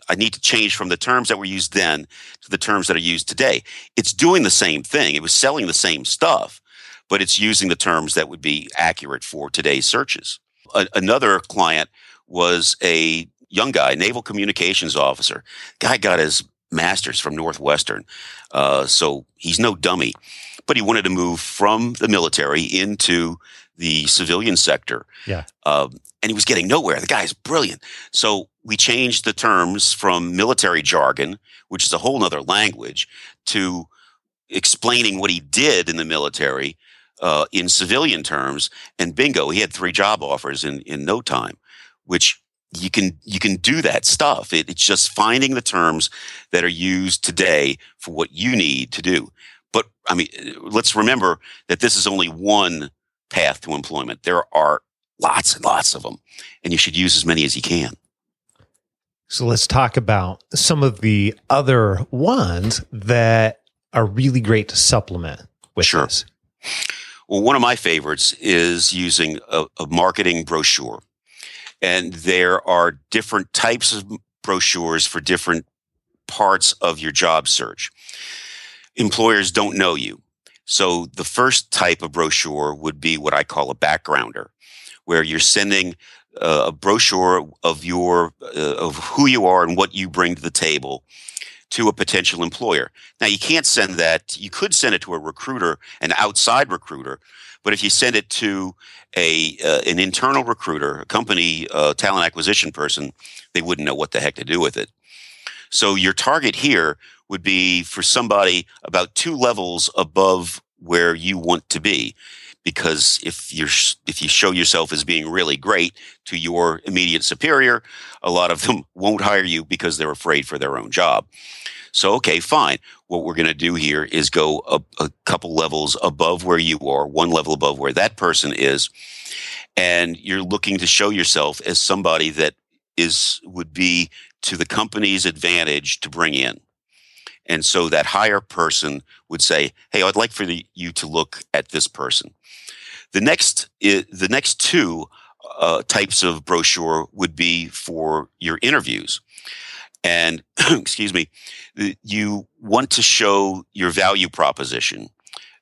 I need to change from the terms that were used then to the terms that are used today. It's doing the same thing. It was selling the same stuff, but it's using the terms that would be accurate for today's searches. A- another client was a young guy, naval communications officer. Guy got his master's from Northwestern, uh, so he's no dummy. But he wanted to move from the military into the civilian sector. Yeah. Um, and he was getting nowhere. The guy's brilliant. So we changed the terms from military jargon, which is a whole other language, to explaining what he did in the military uh, in civilian terms. And bingo, he had three job offers in, in no time, which you can you can do that stuff. It, it's just finding the terms that are used today for what you need to do. But I mean, let's remember that this is only one path to employment. There are lots and lots of them, and you should use as many as you can. So let's talk about some of the other ones that are really great to supplement with Sure. this. Well, one of my favorites is using a, a marketing brochure. And there are different types of brochures for different parts of your job search. Employers don't know you. So the first type of brochure would be what I call a backgrounder, where you're sending a brochure of your uh, of who you are and what you bring to the table to a potential employer. Now you can't send that. You could send it to a recruiter, an outside recruiter, but if you send it to a uh, an internal recruiter, a company uh, talent acquisition person, they wouldn't know what the heck to do with it. So your target here would be for somebody about two levels above where you want to be. Because if you're if you show yourself as being really great to your immediate superior, a lot of them won't hire you because they're afraid for their own job. So okay, fine. What we're going to do here is go a, a couple levels above where you are, one level above where that person is, and you're looking to show yourself as somebody that is would be to the company's advantage to bring in. And so that higher person would say, "Hey, I'd like for the, you to look at this person." The next, the next two uh, types of brochure would be for your interviews, and excuse me, you want to show your value proposition,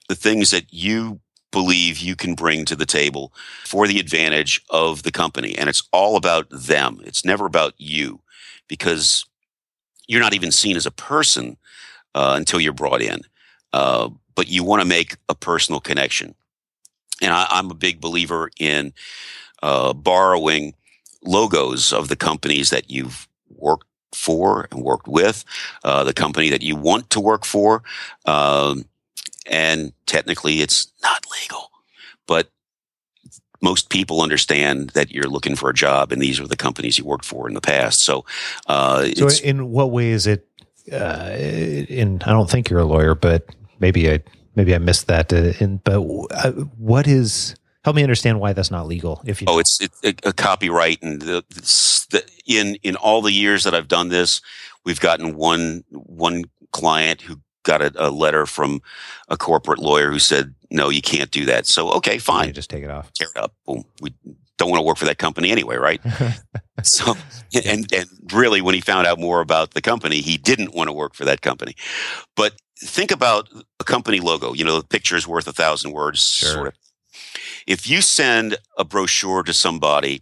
the things that you believe you can bring to the table for the advantage of the company, and it's all about them. It's never about you, because you're not even seen as a person uh, until you're brought in. Uh, but you want to make a personal connection. And I, I'm a big believer in uh, borrowing logos of the companies that you've worked for and worked with, uh, the company that you want to work for. Um, and technically, it's not legal, but most people understand that you're looking for a job, and these are the companies you worked for in the past. So, uh, So, in what way is it? Uh, in I don't think you're a lawyer, but maybe I maybe I missed that. Uh, in but uh, what is? Help me understand why that's not legal. If you Oh, it's, it's a, a copyright, and the, the, in in all the years that I've done this, we've gotten one one client who got a, a letter from a corporate lawyer who said, "No, you can't do that." So, okay, fine, you just take it off. tear it up. Boom. We don't want to work for that company anyway, right? So, and and really, when he found out more about the company, he didn't want to work for that company. But think about a company logo. You know, the picture is worth a thousand words. Sure. Sort of. If you send a brochure to somebody,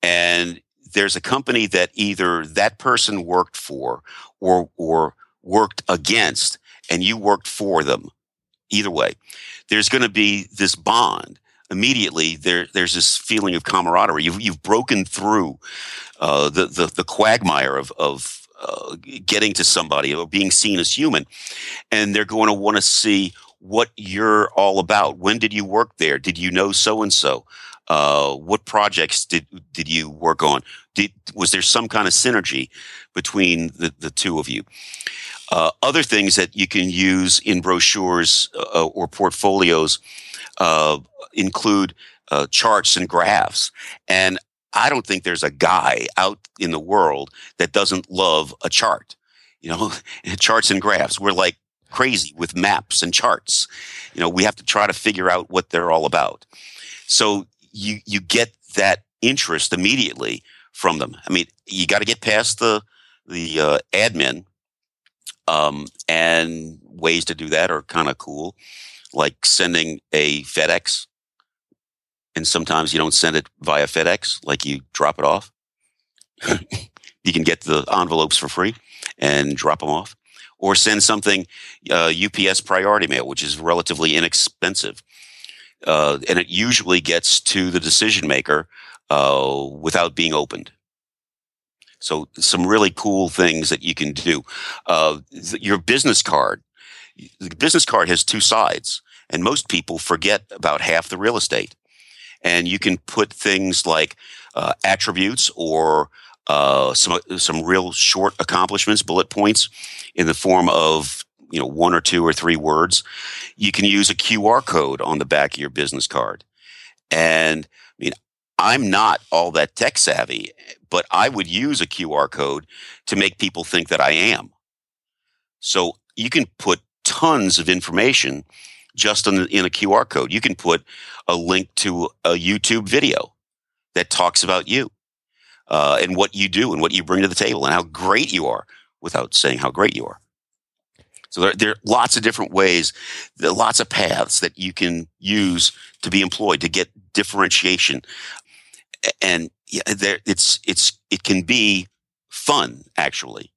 and there's a company that either that person worked for or or worked against, and you worked for them, either way, there's going to be this bond immediately there there's this feeling of camaraderie. You've you've broken through uh, the, the the quagmire of of uh, getting to somebody or being seen as human, and they're going to want to see what you're all about. When did you work there? Did you know so and so? What projects did did you work on? Did was there some kind of synergy between the, the two of you? Uh, other things that you can use in brochures uh, or portfolios uh, include uh, charts and graphs. And I don't think there's a guy out in the world that doesn't love a chart. You know, charts and graphs. We're like crazy with maps and charts. You know, we have to try to figure out what they're all about. So you you get that interest immediately from them. I mean, you got to get past the the uh, admin, um, and ways to do that are kind of cool, like sending a FedEx. And sometimes you don't send it via FedEx, like you drop it off. you can get the envelopes for free and drop them off, or send something uh, UPS priority mail, which is relatively inexpensive, uh, and it usually gets to the decision maker uh, without being opened. So some really cool things that you can do. Uh, your business card, the business card has two sides, and most people forget about half the real estate. And you can put things like uh, attributes or uh, some some real short accomplishments, bullet points, in the form of you know one or two or three words. You can use a QR code on the back of your business card, and I mean I'm not all that tech savvy, but I would use a QR code to make people think that I am. So you can put tons of information just in, the, in a QR code. You can put a link to a YouTube video that talks about you uh, and what you do and what you bring to the table and how great you are without saying how great you are. So there, there, are lots of different ways, there are lots of paths that you can use to be employed to get differentiation. And yeah, there, it's it's it can be fun actually.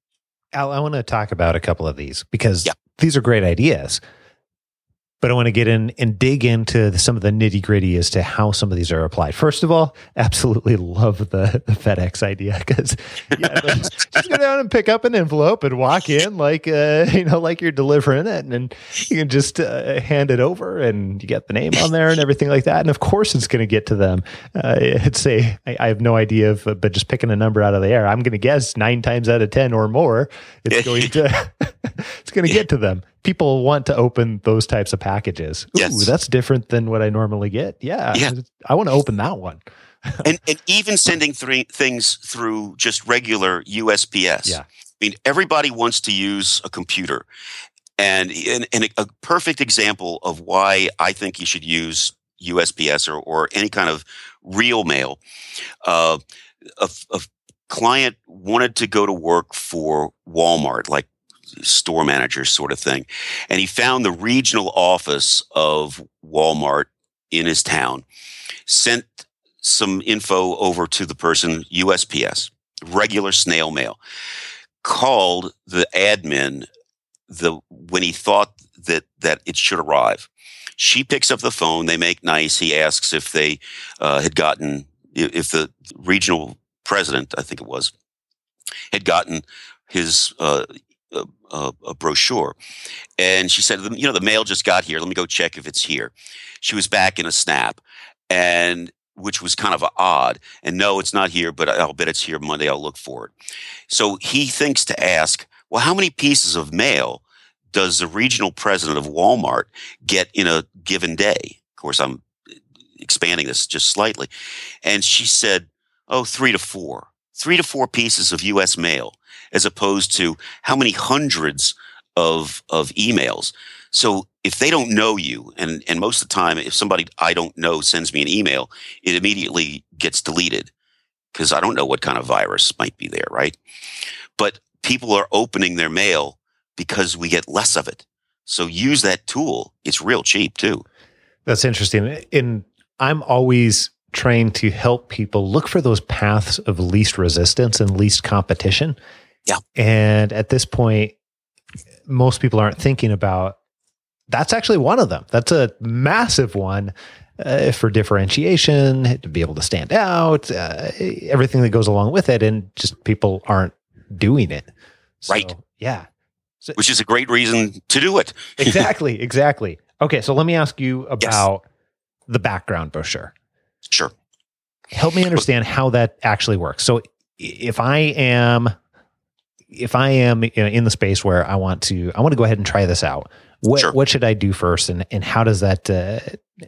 Al, I want to talk about a couple of these because yeah. these are great ideas but I want to get in and dig into some of the nitty gritty as to how some of these are applied. First of all, absolutely love the, the FedEx idea because yeah, just go down and pick up an envelope and walk in like uh, you know like you're delivering it, and, and you can just uh, hand it over and you get the name on there and everything like that. And of course, it's going to get to them. Uh, it's a I, I have no idea of, but just picking a number out of the air, I'm going to guess nine times out of ten or more, it's going to it's going to get to them people want to open those types of packages. Ooh, yes. that's different than what I normally get. Yeah. yeah. I want to open that one. and, and even sending th- things through just regular USPS. Yeah. I mean, everybody wants to use a computer. And, and, and a perfect example of why I think you should use USPS or, or any kind of real mail. Uh, a, a client wanted to go to work for Walmart, like store manager sort of thing. And he found the regional office of Walmart in his town, sent some info over to the person, USPS, regular snail mail, called the admin the when he thought that that it should arrive. She picks up the phone. They make nice. He asks if they uh, had gotten if the regional president, I think it was, had gotten his uh, a, a, brochure. And she said, you know, the mail just got here. Let me go check if it's here. She was back in a snap and which was kind of odd. And no, it's not here, but I'll bet it's here Monday. I'll look for it. So he thinks to ask, well, how many pieces of mail does the regional president of Walmart get in a given day? Of course, I'm expanding this just slightly. And she said, oh, three to four. Three to four pieces of U.S. mail as opposed to how many hundreds of of emails. So if they don't know you, and and most of the time, if somebody I don't know sends me an email, it immediately gets deleted because I don't know what kind of virus might be there, right? But people are opening their mail because we get less of it. So use that tool. It's real cheap too. That's interesting. In I'm always trying to help people look for those paths of least resistance and least competition yeah. And at this point, most people aren't thinking about that's actually one of them. That's a massive one uh, for differentiation, to be able to stand out, uh, everything that goes along with it. And just people aren't doing it. So, right. Yeah. So, Which is a great reason to do it. exactly. Exactly. Okay. So let me ask you about yes. the background brochure. Help me understand how that actually works. So if I am if I am in the space where I want to, I want to go ahead and try this out. What sure. what should I do first, and and how does that? Uh,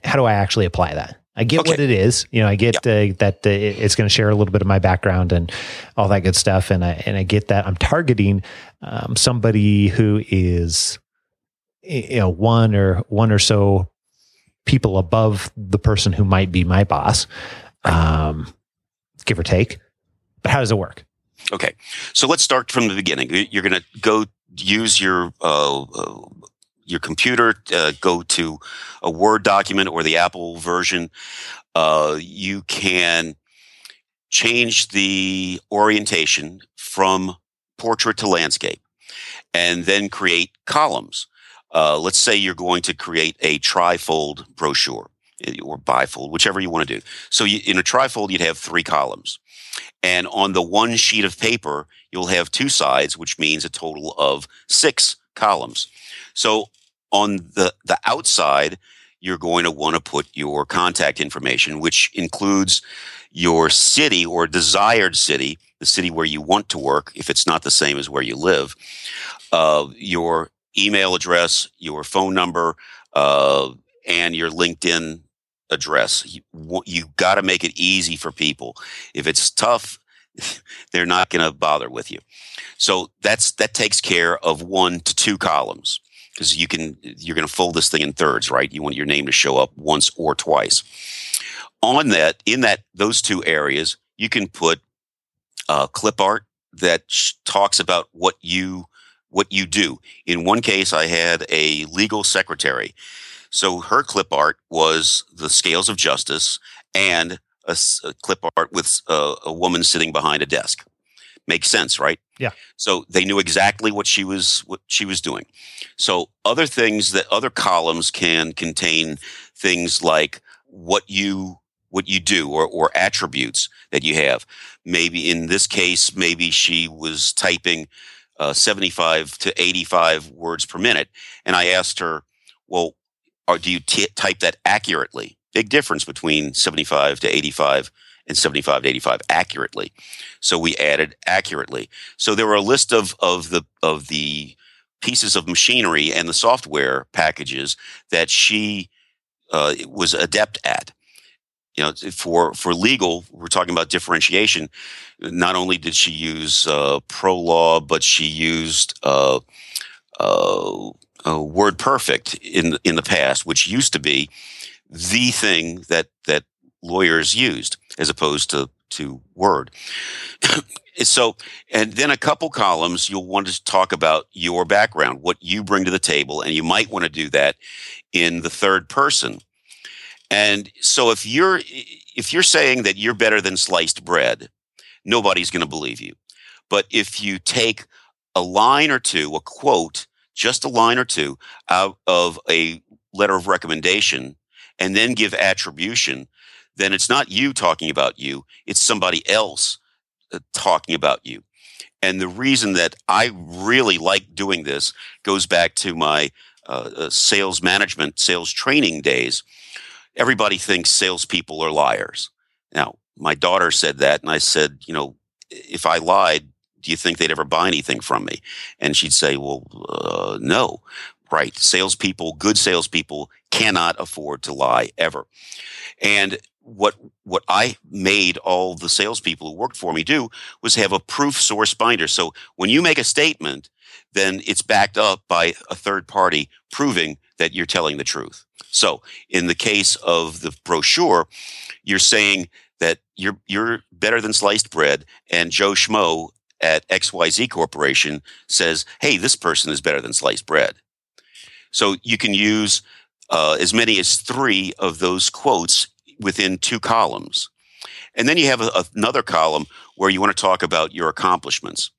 how do I actually apply that? I get okay. what it is, you know. I get uh, that uh, it's going to share a little bit of my background and all that good stuff, and I and I get that I'm targeting um, somebody who is you know one or one or so people above the person who might be my boss, um, give or take. But how does it work? Okay, so let's start from the beginning. You're going to go use your uh, uh, your computer, uh, go to a Word document or the Apple version. Uh, you can change the orientation from portrait to landscape, and then create columns. Uh, let's say you're going to create a trifold brochure or bifold, whichever you want to do. So you, in a trifold, you'd have three columns. And on the one sheet of paper, you'll have two sides, which means a total of six columns. So on the, the outside, you're going to want to put your contact information, which includes your city or desired city, the city where you want to work, if it's not the same as where you live, uh, your email address, your phone number, uh, and your LinkedIn address. You, you got to make it easy for people. If it's tough, they're not going to bother with you. So that's that takes care of one to two columns because you can you're going to fold this thing in thirds, right? You want your name to show up once or twice. On that, in that those two areas, you can put uh, clip art that sh- talks about what you what you do. In one case, I had a legal secretary. So her clip art was the scales of justice and a, a clip art with a, a woman sitting behind a desk. Makes sense, right? Yeah. So they knew exactly what she was what she was doing. So other things that other columns can contain things like what you what you do or, or attributes that you have. Maybe in this case, maybe she was typing uh, 75 to 85 words per minute. And I asked her, well, or do you t- type that accurately? Big difference between 75 to 85 and 75 to 85 accurately. So we added accurately. So there were a list of, of the, of the pieces of machinery and the software packages that she uh, was adept at you know, for for legal, we're talking about differentiation. Not only did she use uh, ProLaw, but she used uh, uh, Uh, word Perfect in in the past, which used to be the thing that that lawyers used, as opposed to to Word. so, and then a couple columns, you'll want to talk about your background, what you bring to the table, and you might want to do that in the third person and so if you're if you're saying that you're better than sliced bread, nobody's going to believe you. But if you take a line or two, a quote, just a line or two out of a letter of recommendation and then give attribution, then it's not you talking about you, it's somebody else uh, talking about you. And the reason that I really like doing this goes back to my uh, uh sales management, sales training days everybody thinks salespeople are liars. Now, my daughter said that, and I said, you know, if I lied, do you think they'd ever buy anything from me? And she'd say, well, uh, no. Right. Salespeople, good salespeople cannot afford to lie ever. And what what I made all the salespeople who worked for me do was have a proof source binder. So when you make a statement, then it's backed up by a third party proving that you're telling the truth. So in the case of the brochure, you're saying that you're you're better than sliced bread, and Joe Schmo at XYZ Corporation says, "Hey, this person is better than sliced bread." So you can use uh, as many as three of those quotes within two columns, and then you have a, another column where you want to talk about your accomplishments.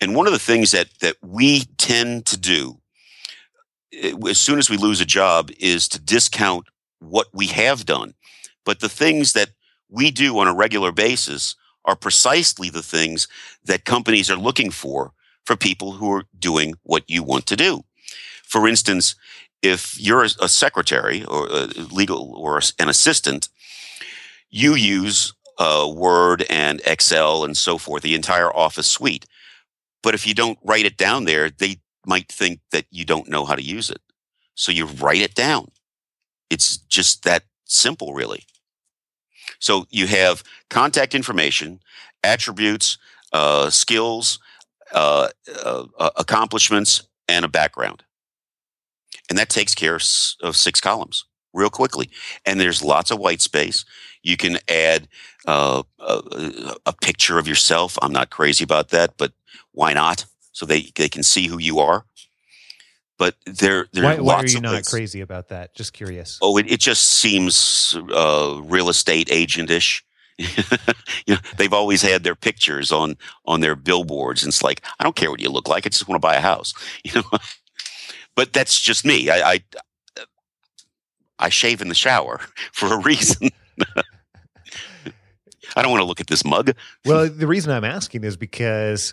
And one of the things that that we tend to do as soon as we lose a job is to discount what we have done. But the things that we do on a regular basis are precisely the things that companies are looking for for people who are doing what you want to do. For instance, if you're a secretary or a legal or an assistant, you use uh, Word and Excel and so forth, the entire Office suite. But if you don't write it down there, they might think that you don't know how to use it. So you write it down. It's just that simple, really. So you have contact information, attributes, uh, skills, uh, uh, uh accomplishments, and a background. and that takes care of, six columns real quickly. And there's lots of white space. You can add uh, a, a, picture of yourself. I'm not crazy about that, but why not? So they they can see who you are. But there, there why, are why are you of not ways. crazy about that? Just curious. Oh, it, it just seems uh, real estate agentish. you know, they've always had their pictures on on their billboards, and it's like I don't care what you look like. I just want to buy a house. You know, but that's just me. I, I I shave in the shower for a reason. I don't want to look at this mug. well, the reason I'm asking is because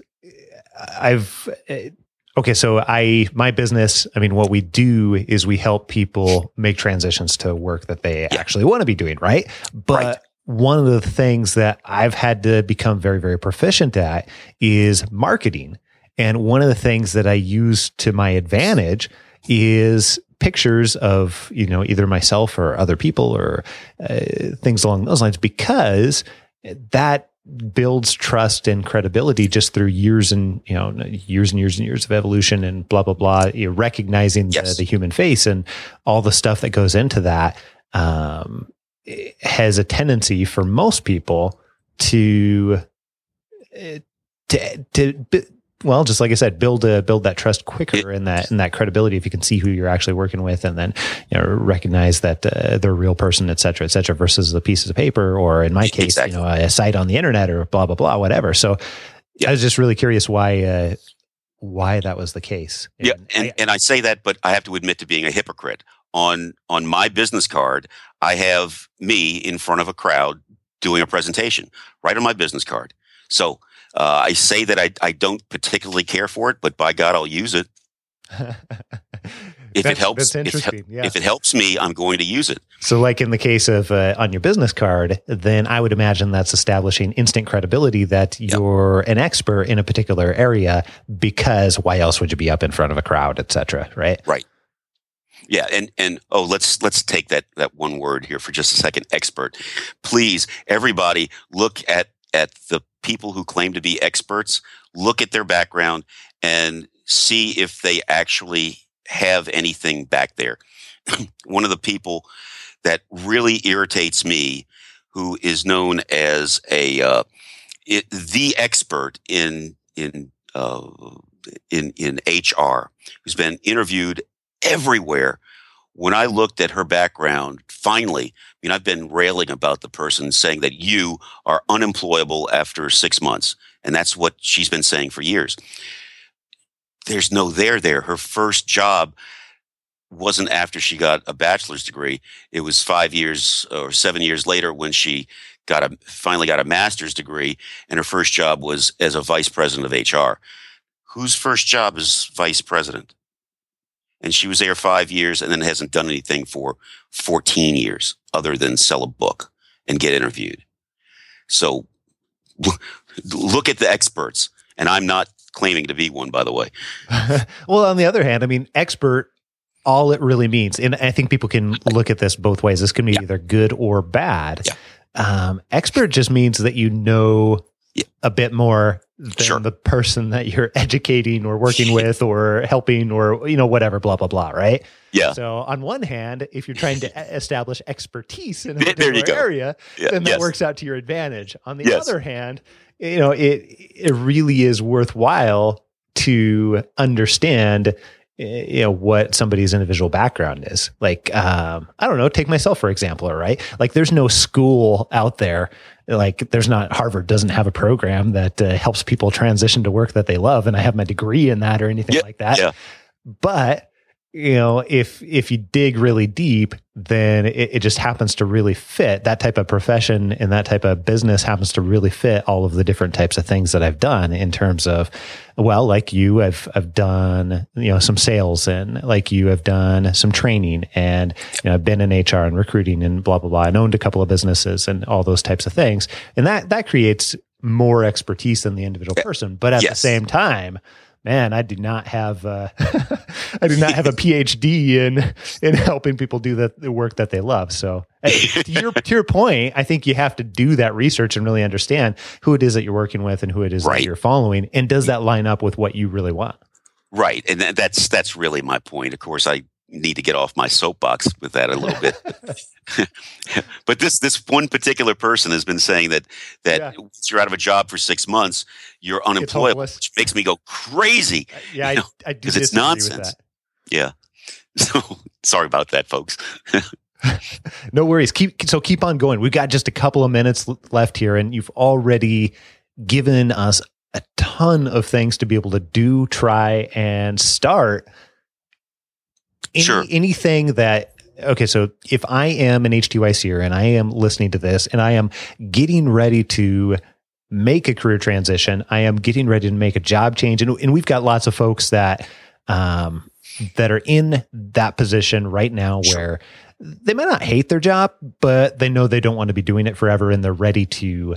I've eh, okay. So I my business. I mean, what we do is we help people make transitions to work that they Yeah. actually want to be doing, right? But Right. one of the things that I've had to become very, very proficient at is marketing. And one of the things that I use to my advantage is pictures of you know either myself or other people or uh, things along those lines because that builds trust and credibility just through years and you know years and years and years of evolution and blah blah blah you know, recognizing Yes. the, the human face and all the stuff that goes into that um, has a tendency for most people to eh, to to well just like i said build a build that trust quicker and that and that credibility if you can see who you're actually working with and then you know recognize that uh, they're a real person et cetera et cetera versus the pieces of paper or in my case Exactly. you know a site on the internet or blah blah blah whatever so Yeah. i was just really curious why uh why that was the case Yeah, and, I- and I say that, but I have to admit to being a hypocrite. On on my business card, I have me in front of a crowd doing a presentation right on my business card. So uh, I say that I, I don't particularly care for it, but by God, I'll use it. If it helps, that's if, it- yeah if it helps me, I'm going to use it. So, like in the case of uh, on your business card, then I would imagine that's establishing instant credibility that you're an expert in a particular area because why else would you be up in front of a crowd, et cetera, right? Right. Yeah, and and oh, let's let's take that that one word here for just a second. Expert, please, everybody, look at at the people who claim to be experts. Look at their background and see if they actually have anything back there. one of the people that really irritates me, who is known as a uh, it, the expert in in uh, in in HR, who's been interviewed everywhere. When I looked at her background, finally, I mean, I've been railing about the person saying that you are unemployable after six months. And that's what she's been saying for years. There's no there there. Her first job wasn't after she got a bachelor's degree. It was five years or seven years later when she got a finally got a master's degree, and her first job was as a vice president of HR. Whose first job is vice president? And she was there five years and then hasn't done anything for 14 years other than sell a book and get interviewed. So look at the experts. And I'm not claiming to be one, by the way. well, on the other hand, I mean, expert, all it really means, and I think people can look at this both ways. This can be Yeah. either good or bad. Yeah. Um, expert just means that you know. A bit more than Sure. the person that you're educating or working with or helping or you know whatever blah blah blah right Yeah. so on one hand if you're trying to establish expertise in a There- there you particular area Yeah. then that yes. works out to your advantage. On the Yes. other hand, you know, it it really is worthwhile to understand eh, you know what somebody's individual background is. Like um I don't know, take myself for example, right? Like there's no school out there like there's not Harvard doesn't have a program that uh, helps people transition to work that they love and I have my degree in that or anything Yeah, like that. yeah. But you know, if if you dig really deep, then it, it just happens to really fit. That type of profession and that type of business happens to really fit all of the different types of things that I've done in terms of, well, like you, I've I've done you know some sales and like you have done some training and you know I've been in HR and recruiting and blah blah blah. And owned a couple of businesses and all those types of things, and that that creates more expertise than the individual person, but at the same time man, I do not have uh, I do not have a PhD in in helping people do the, the work that they love. So to your to your point, I think you have to do that research and really understand who it is that you're working with and who it is Right. that you're following, and does that line up with what you really want? Right, and that's that's really my point. Of course, I need to get off my soapbox with that a little bit. but this this one particular person has been saying that that yeah. once you're out of a job for six months, you're unemployable, which makes me go crazy. Uh, yeah, you know, I, I do because it's nonsense. Yeah. So sorry about that, folks. no worries. Keep so keep on going. We've got just a couple of minutes left here, and you've already given us a ton of things to be able to do, try, and start. Any, sure. Anything that okay, so if I am an HTYCer and I am listening to this and I am getting ready to make a career transition, I am getting ready to make a job change, and, and we've got lots of folks that um, that are in that position right now sure. where they might not hate their job, but they know they don't want to be doing it forever, and they're ready to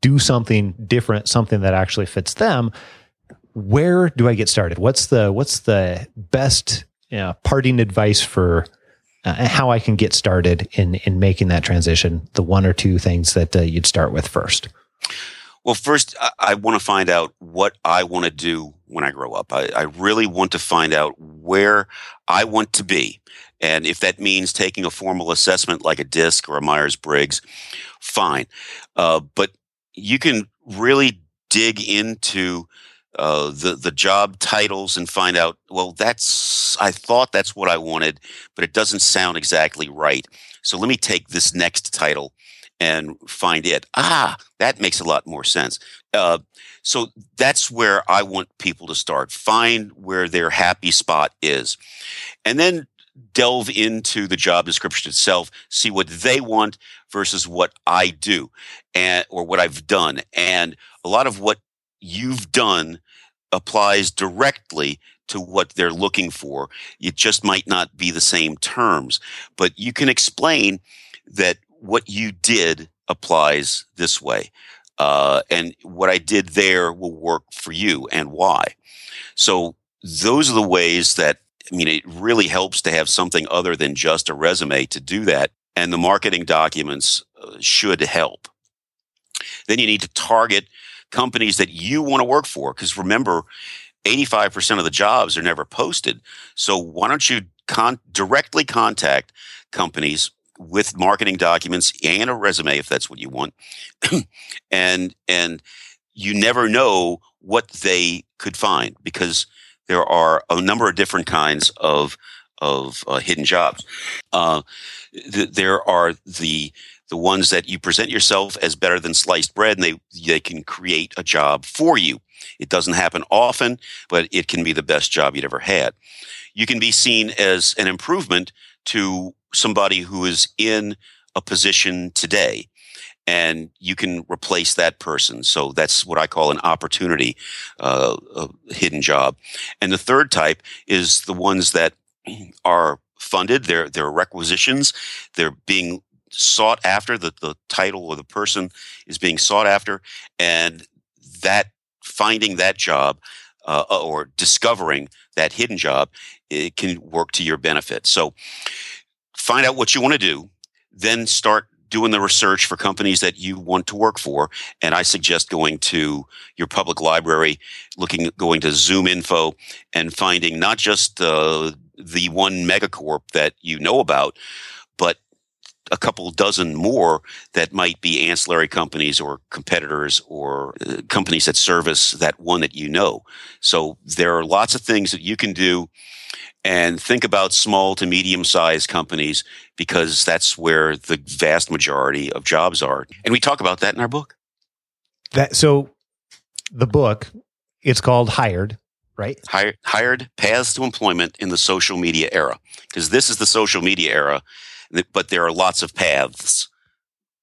do something different, something that actually fits them, where do I get started? What's the what's the best you know, parting advice for uh, how I can get started in in making that transition? The one or two things that uh, you'd start with first. Well, first, I, I want to find out what I want to do when I grow up. I, I really want to find out where I want to be. And if that means taking a formal assessment like a DISC or a Myers Briggs, fine. Uh, but you can really dig into uh, the the job titles and find out. Well, that's I thought that's what I wanted, but it doesn't sound exactly right. So let me take this next title and find it. Ah, that makes a lot more sense. Uh, so that's where I want people to start. Find where their happy spot is, and then delve into the job description itself, see what they want versus what I do and or what I've done. And a lot of what you've done applies directly to what they're looking for. It just might not be the same terms, but you can explain that what you did applies this way. Uh, and what I did there will work for you and why. So those are the ways that I mean, it really helps to have something other than just a resume to do that. And the marketing documents uh, should help. Then you need to target companies that you want to work for. Because remember, 85% of the jobs are never posted. So why don't you con- directly contact companies with marketing documents and a resume if that's what you want. and, and you never know what they could find because there are a number of different kinds of of uh, hidden jobs. Uh, th- there are the the ones that you present yourself as better than sliced bread, and they they can create a job for you. It doesn't happen often, but it can be the best job you'd ever had. You can be seen as an improvement to somebody who is in a position today and you can replace that person. So that's what I call an opportunity uh, hidden job. And the third type is the ones that are funded. They're they're requisitions. They're being sought after. The the title or the person is being sought after, and that finding that job uh, or discovering that hidden job it can work to your benefit. So find out what you want to do, then start doing the research for companies that you want to work for. And I suggest going to your public library, looking, going to Zoom Info, and finding not just uh, the one megacorp that you know about, but couple dozen more that might be ancillary companies or competitors or uh, companies that service that one that you know. So there are lots of things that you can do and think about small to medium sized companies because that's where the vast majority of jobs are. And we talk about that in our book. That so the book it's called Hired, right? Hired, hired paths to employment in the social media era because this is the social media era, but there are lots of paths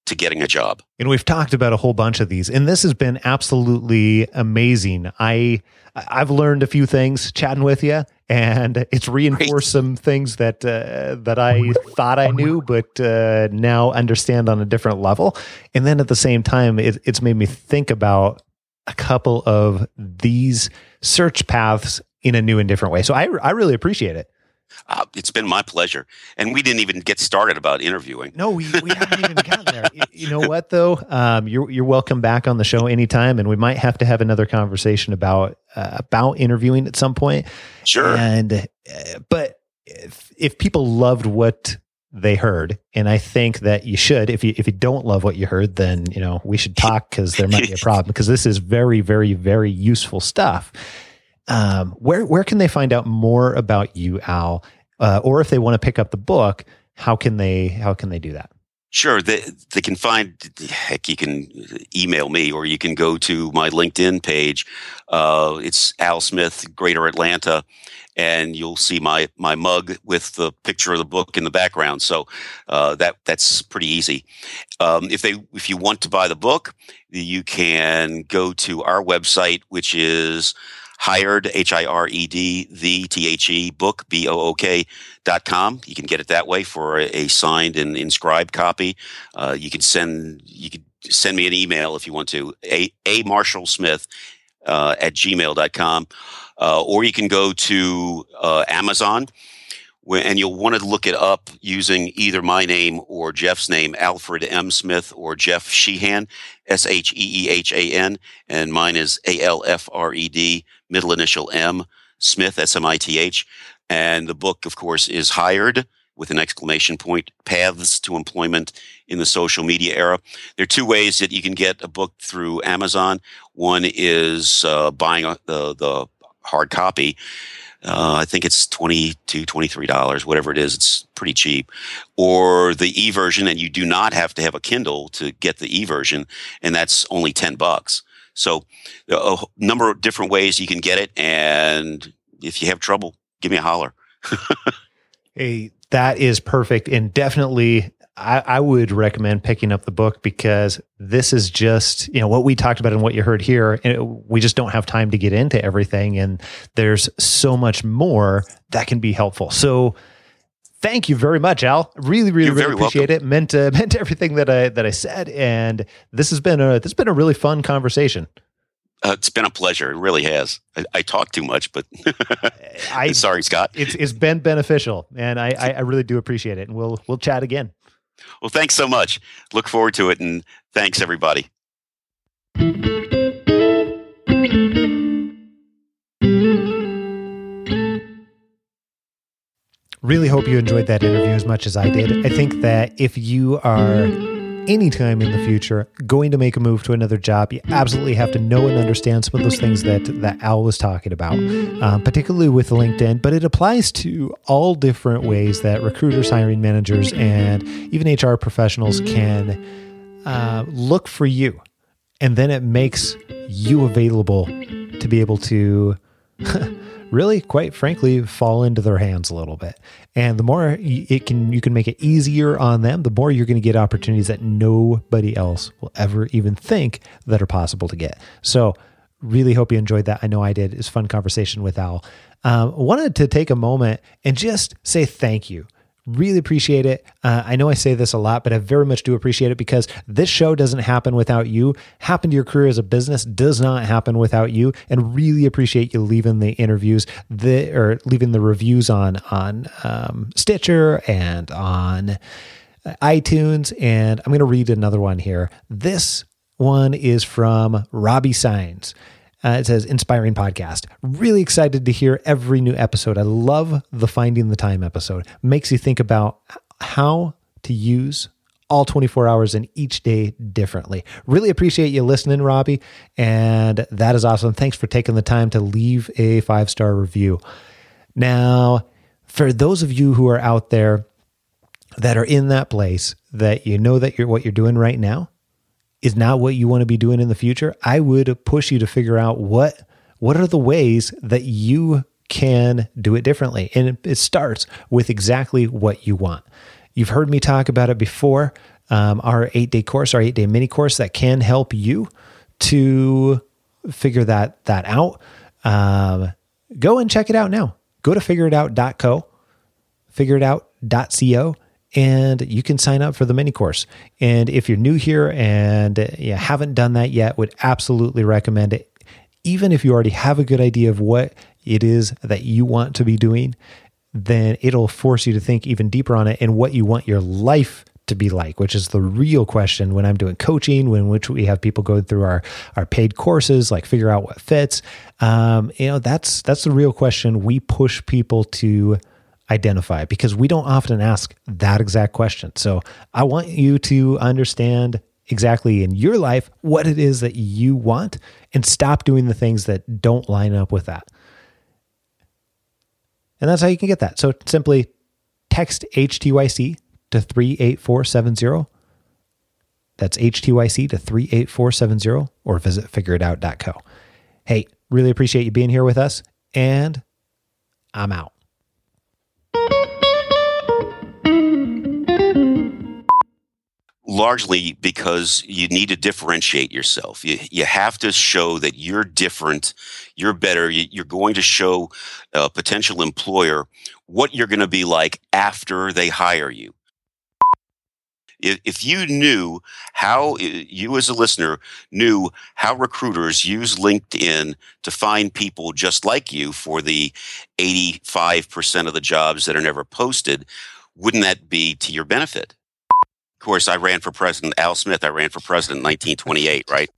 to getting a job. And we've talked about a whole bunch of these and this has been absolutely amazing. I I've learned a few things chatting with you and it's reinforced Great. some things that uh, that I thought I knew, but uh, now understand on a different level. And then at the same time, it, it's made me think about a couple of these search paths in a new and different way. So I I really appreciate it. Uh, it's been my pleasure. And we didn't even get started about interviewing. No, we, we haven't even gotten there. You know what, though? Um, you're, you're welcome back on the show anytime. And we might have to have another conversation about, uh, about interviewing at some point. Sure. And, uh, but if, if people loved what they heard, and I think that you should. If you if you don't love what you heard, then you know we should talk because there might be a problem. Because this is very, very, very useful stuff. Um, where where can they find out more about you, Al? Uh, or if they want to pick up the book, how can they how can they do that? Sure, they, they can find, heck, you can email me or you can go to my LinkedIn page. Uh, it's Al Smith, Greater Atlanta, and you'll see my, my mug with the picture of the book in the background. So uh, that that's pretty easy. Um, if they if you want to buy the book, you can go to our website, which is hired, H I R E D, the T H E book, B O O K dot com. You can get it that way for a, signed and inscribed copy. Uh, you can send, you can send me an email if you want to, a, a Marshall Smith uh, at gmail.com. Uh, or you can go to uh, Amazon and you'll want to look it up using either my name or Jeff's name, Alfred M. Smith or Jeff Sheehan, S H E E H A N, and mine is A L F R E D middle initial M, Smith, S M I T H. And the book, of course, is Hired with an exclamation point, Paths to Employment in the Social Media Era. There are two ways that you can get a book through Amazon. One is uh, buying a, the, the hard copy. Uh, I think it's $22, $23, whatever it is. It's pretty cheap. Or the e version, and you do not have to have a Kindle to get the e version, and that's only 10 bucks. So uh, a number of different ways you can get it. And if you have trouble, give me a holler. hey, that is perfect. And definitely I, I, would recommend picking up the book because this is just you know what we talked about and what you heard here. we just don't have time to get into everything, and there's so much more that can be helpful. So thank you very much, Al. Really, really, You're really appreciate welcome. it. Meant uh, meant everything that I that I said, and this has been a this has been a really fun conversation. Uh, it's been a pleasure. It really has. I, I talk too much, but I sorry, Scott. It's it's been beneficial, and I, I I really do appreciate it. And we'll we'll chat again. Well, thanks so much. Look forward to it, and thanks everybody. Really hope you enjoyed that interview as much as I did. I think that if you are anytime in the future going to make a move to another job, you absolutely have to know and understand some of those things that that Al was talking about, um, particularly with LinkedIn. But it applies to all different ways that recruiters, hiring managers, and even HR professionals can uh, look for you, and then it makes you available to be able to. really quite frankly fall into their hands a little bit. And the more it can you can make it easier on them the more you're going to get opportunities that nobody else will ever even think that are possible to get. So really hope you enjoyed that. I know i did. It's fun conversation with al. Um, wanted to take a moment and just say thank you Really appreciate it. Uh, I know I say this a lot, but I very much do appreciate it because this show doesn't happen without you. Happen to your career as a business does not happen without you. And really appreciate you leaving the interviews, the or leaving the reviews on on um, Stitcher and on iTunes. And I'm going to read another one here. This one is from Robbie Signs. Uh, it says inspiring podcast. Really excited to hear every new episode. I love the finding the time episode. Makes you think about how to use all 24 hours in each day differently. Really appreciate you listening, Robbie. And that is awesome. Thanks for taking the time to leave a five star review. Now, for those of you who are out there that are in that place that you know that you're what you're doing right now is not what you want to be doing in the future, I would push you to figure out what what are the ways that you can do it differently. And it, starts with exactly what you want. You've heard me talk about it before. Um, our eight day course, our eight day mini course that can help you to figure that that out. Um, go and check it out now. Go to figureitout.co, figureitout.co, and you can sign up for the mini course. And if you're new here and you haven't done that yet, would absolutely recommend it. Even if you already have a good idea of what it is that you want to be doing, then it'll force you to think even deeper on it and what you want your life to be like, which is the real question when I'm doing coaching, when which we have people go through our our paid courses, like figure out what fits. Um, you know, that's that's the real question we push people to identify because we don't often ask that exact question. So I want you to understand exactly in your life what it is that you want and stop doing the things that don't line up with that. And that's how you can get that. So simply text HTYC to 38470. That's HTYC to 38470 or visit figureitout.co. Hey, really appreciate you being here with us, and I'm out. Largely because you need to differentiate yourself. You, you have to show that you're different, you're better. You, are going to show a potential employer what you're going to be like after they hire you. If, if you knew how, you as a listener knew how recruiters use LinkedIn to find people just like you for the 85% of the jobs that are never posted, wouldn't that be to your benefit? Of course, I ran for president. Al Smith, I ran for president in 1928, right?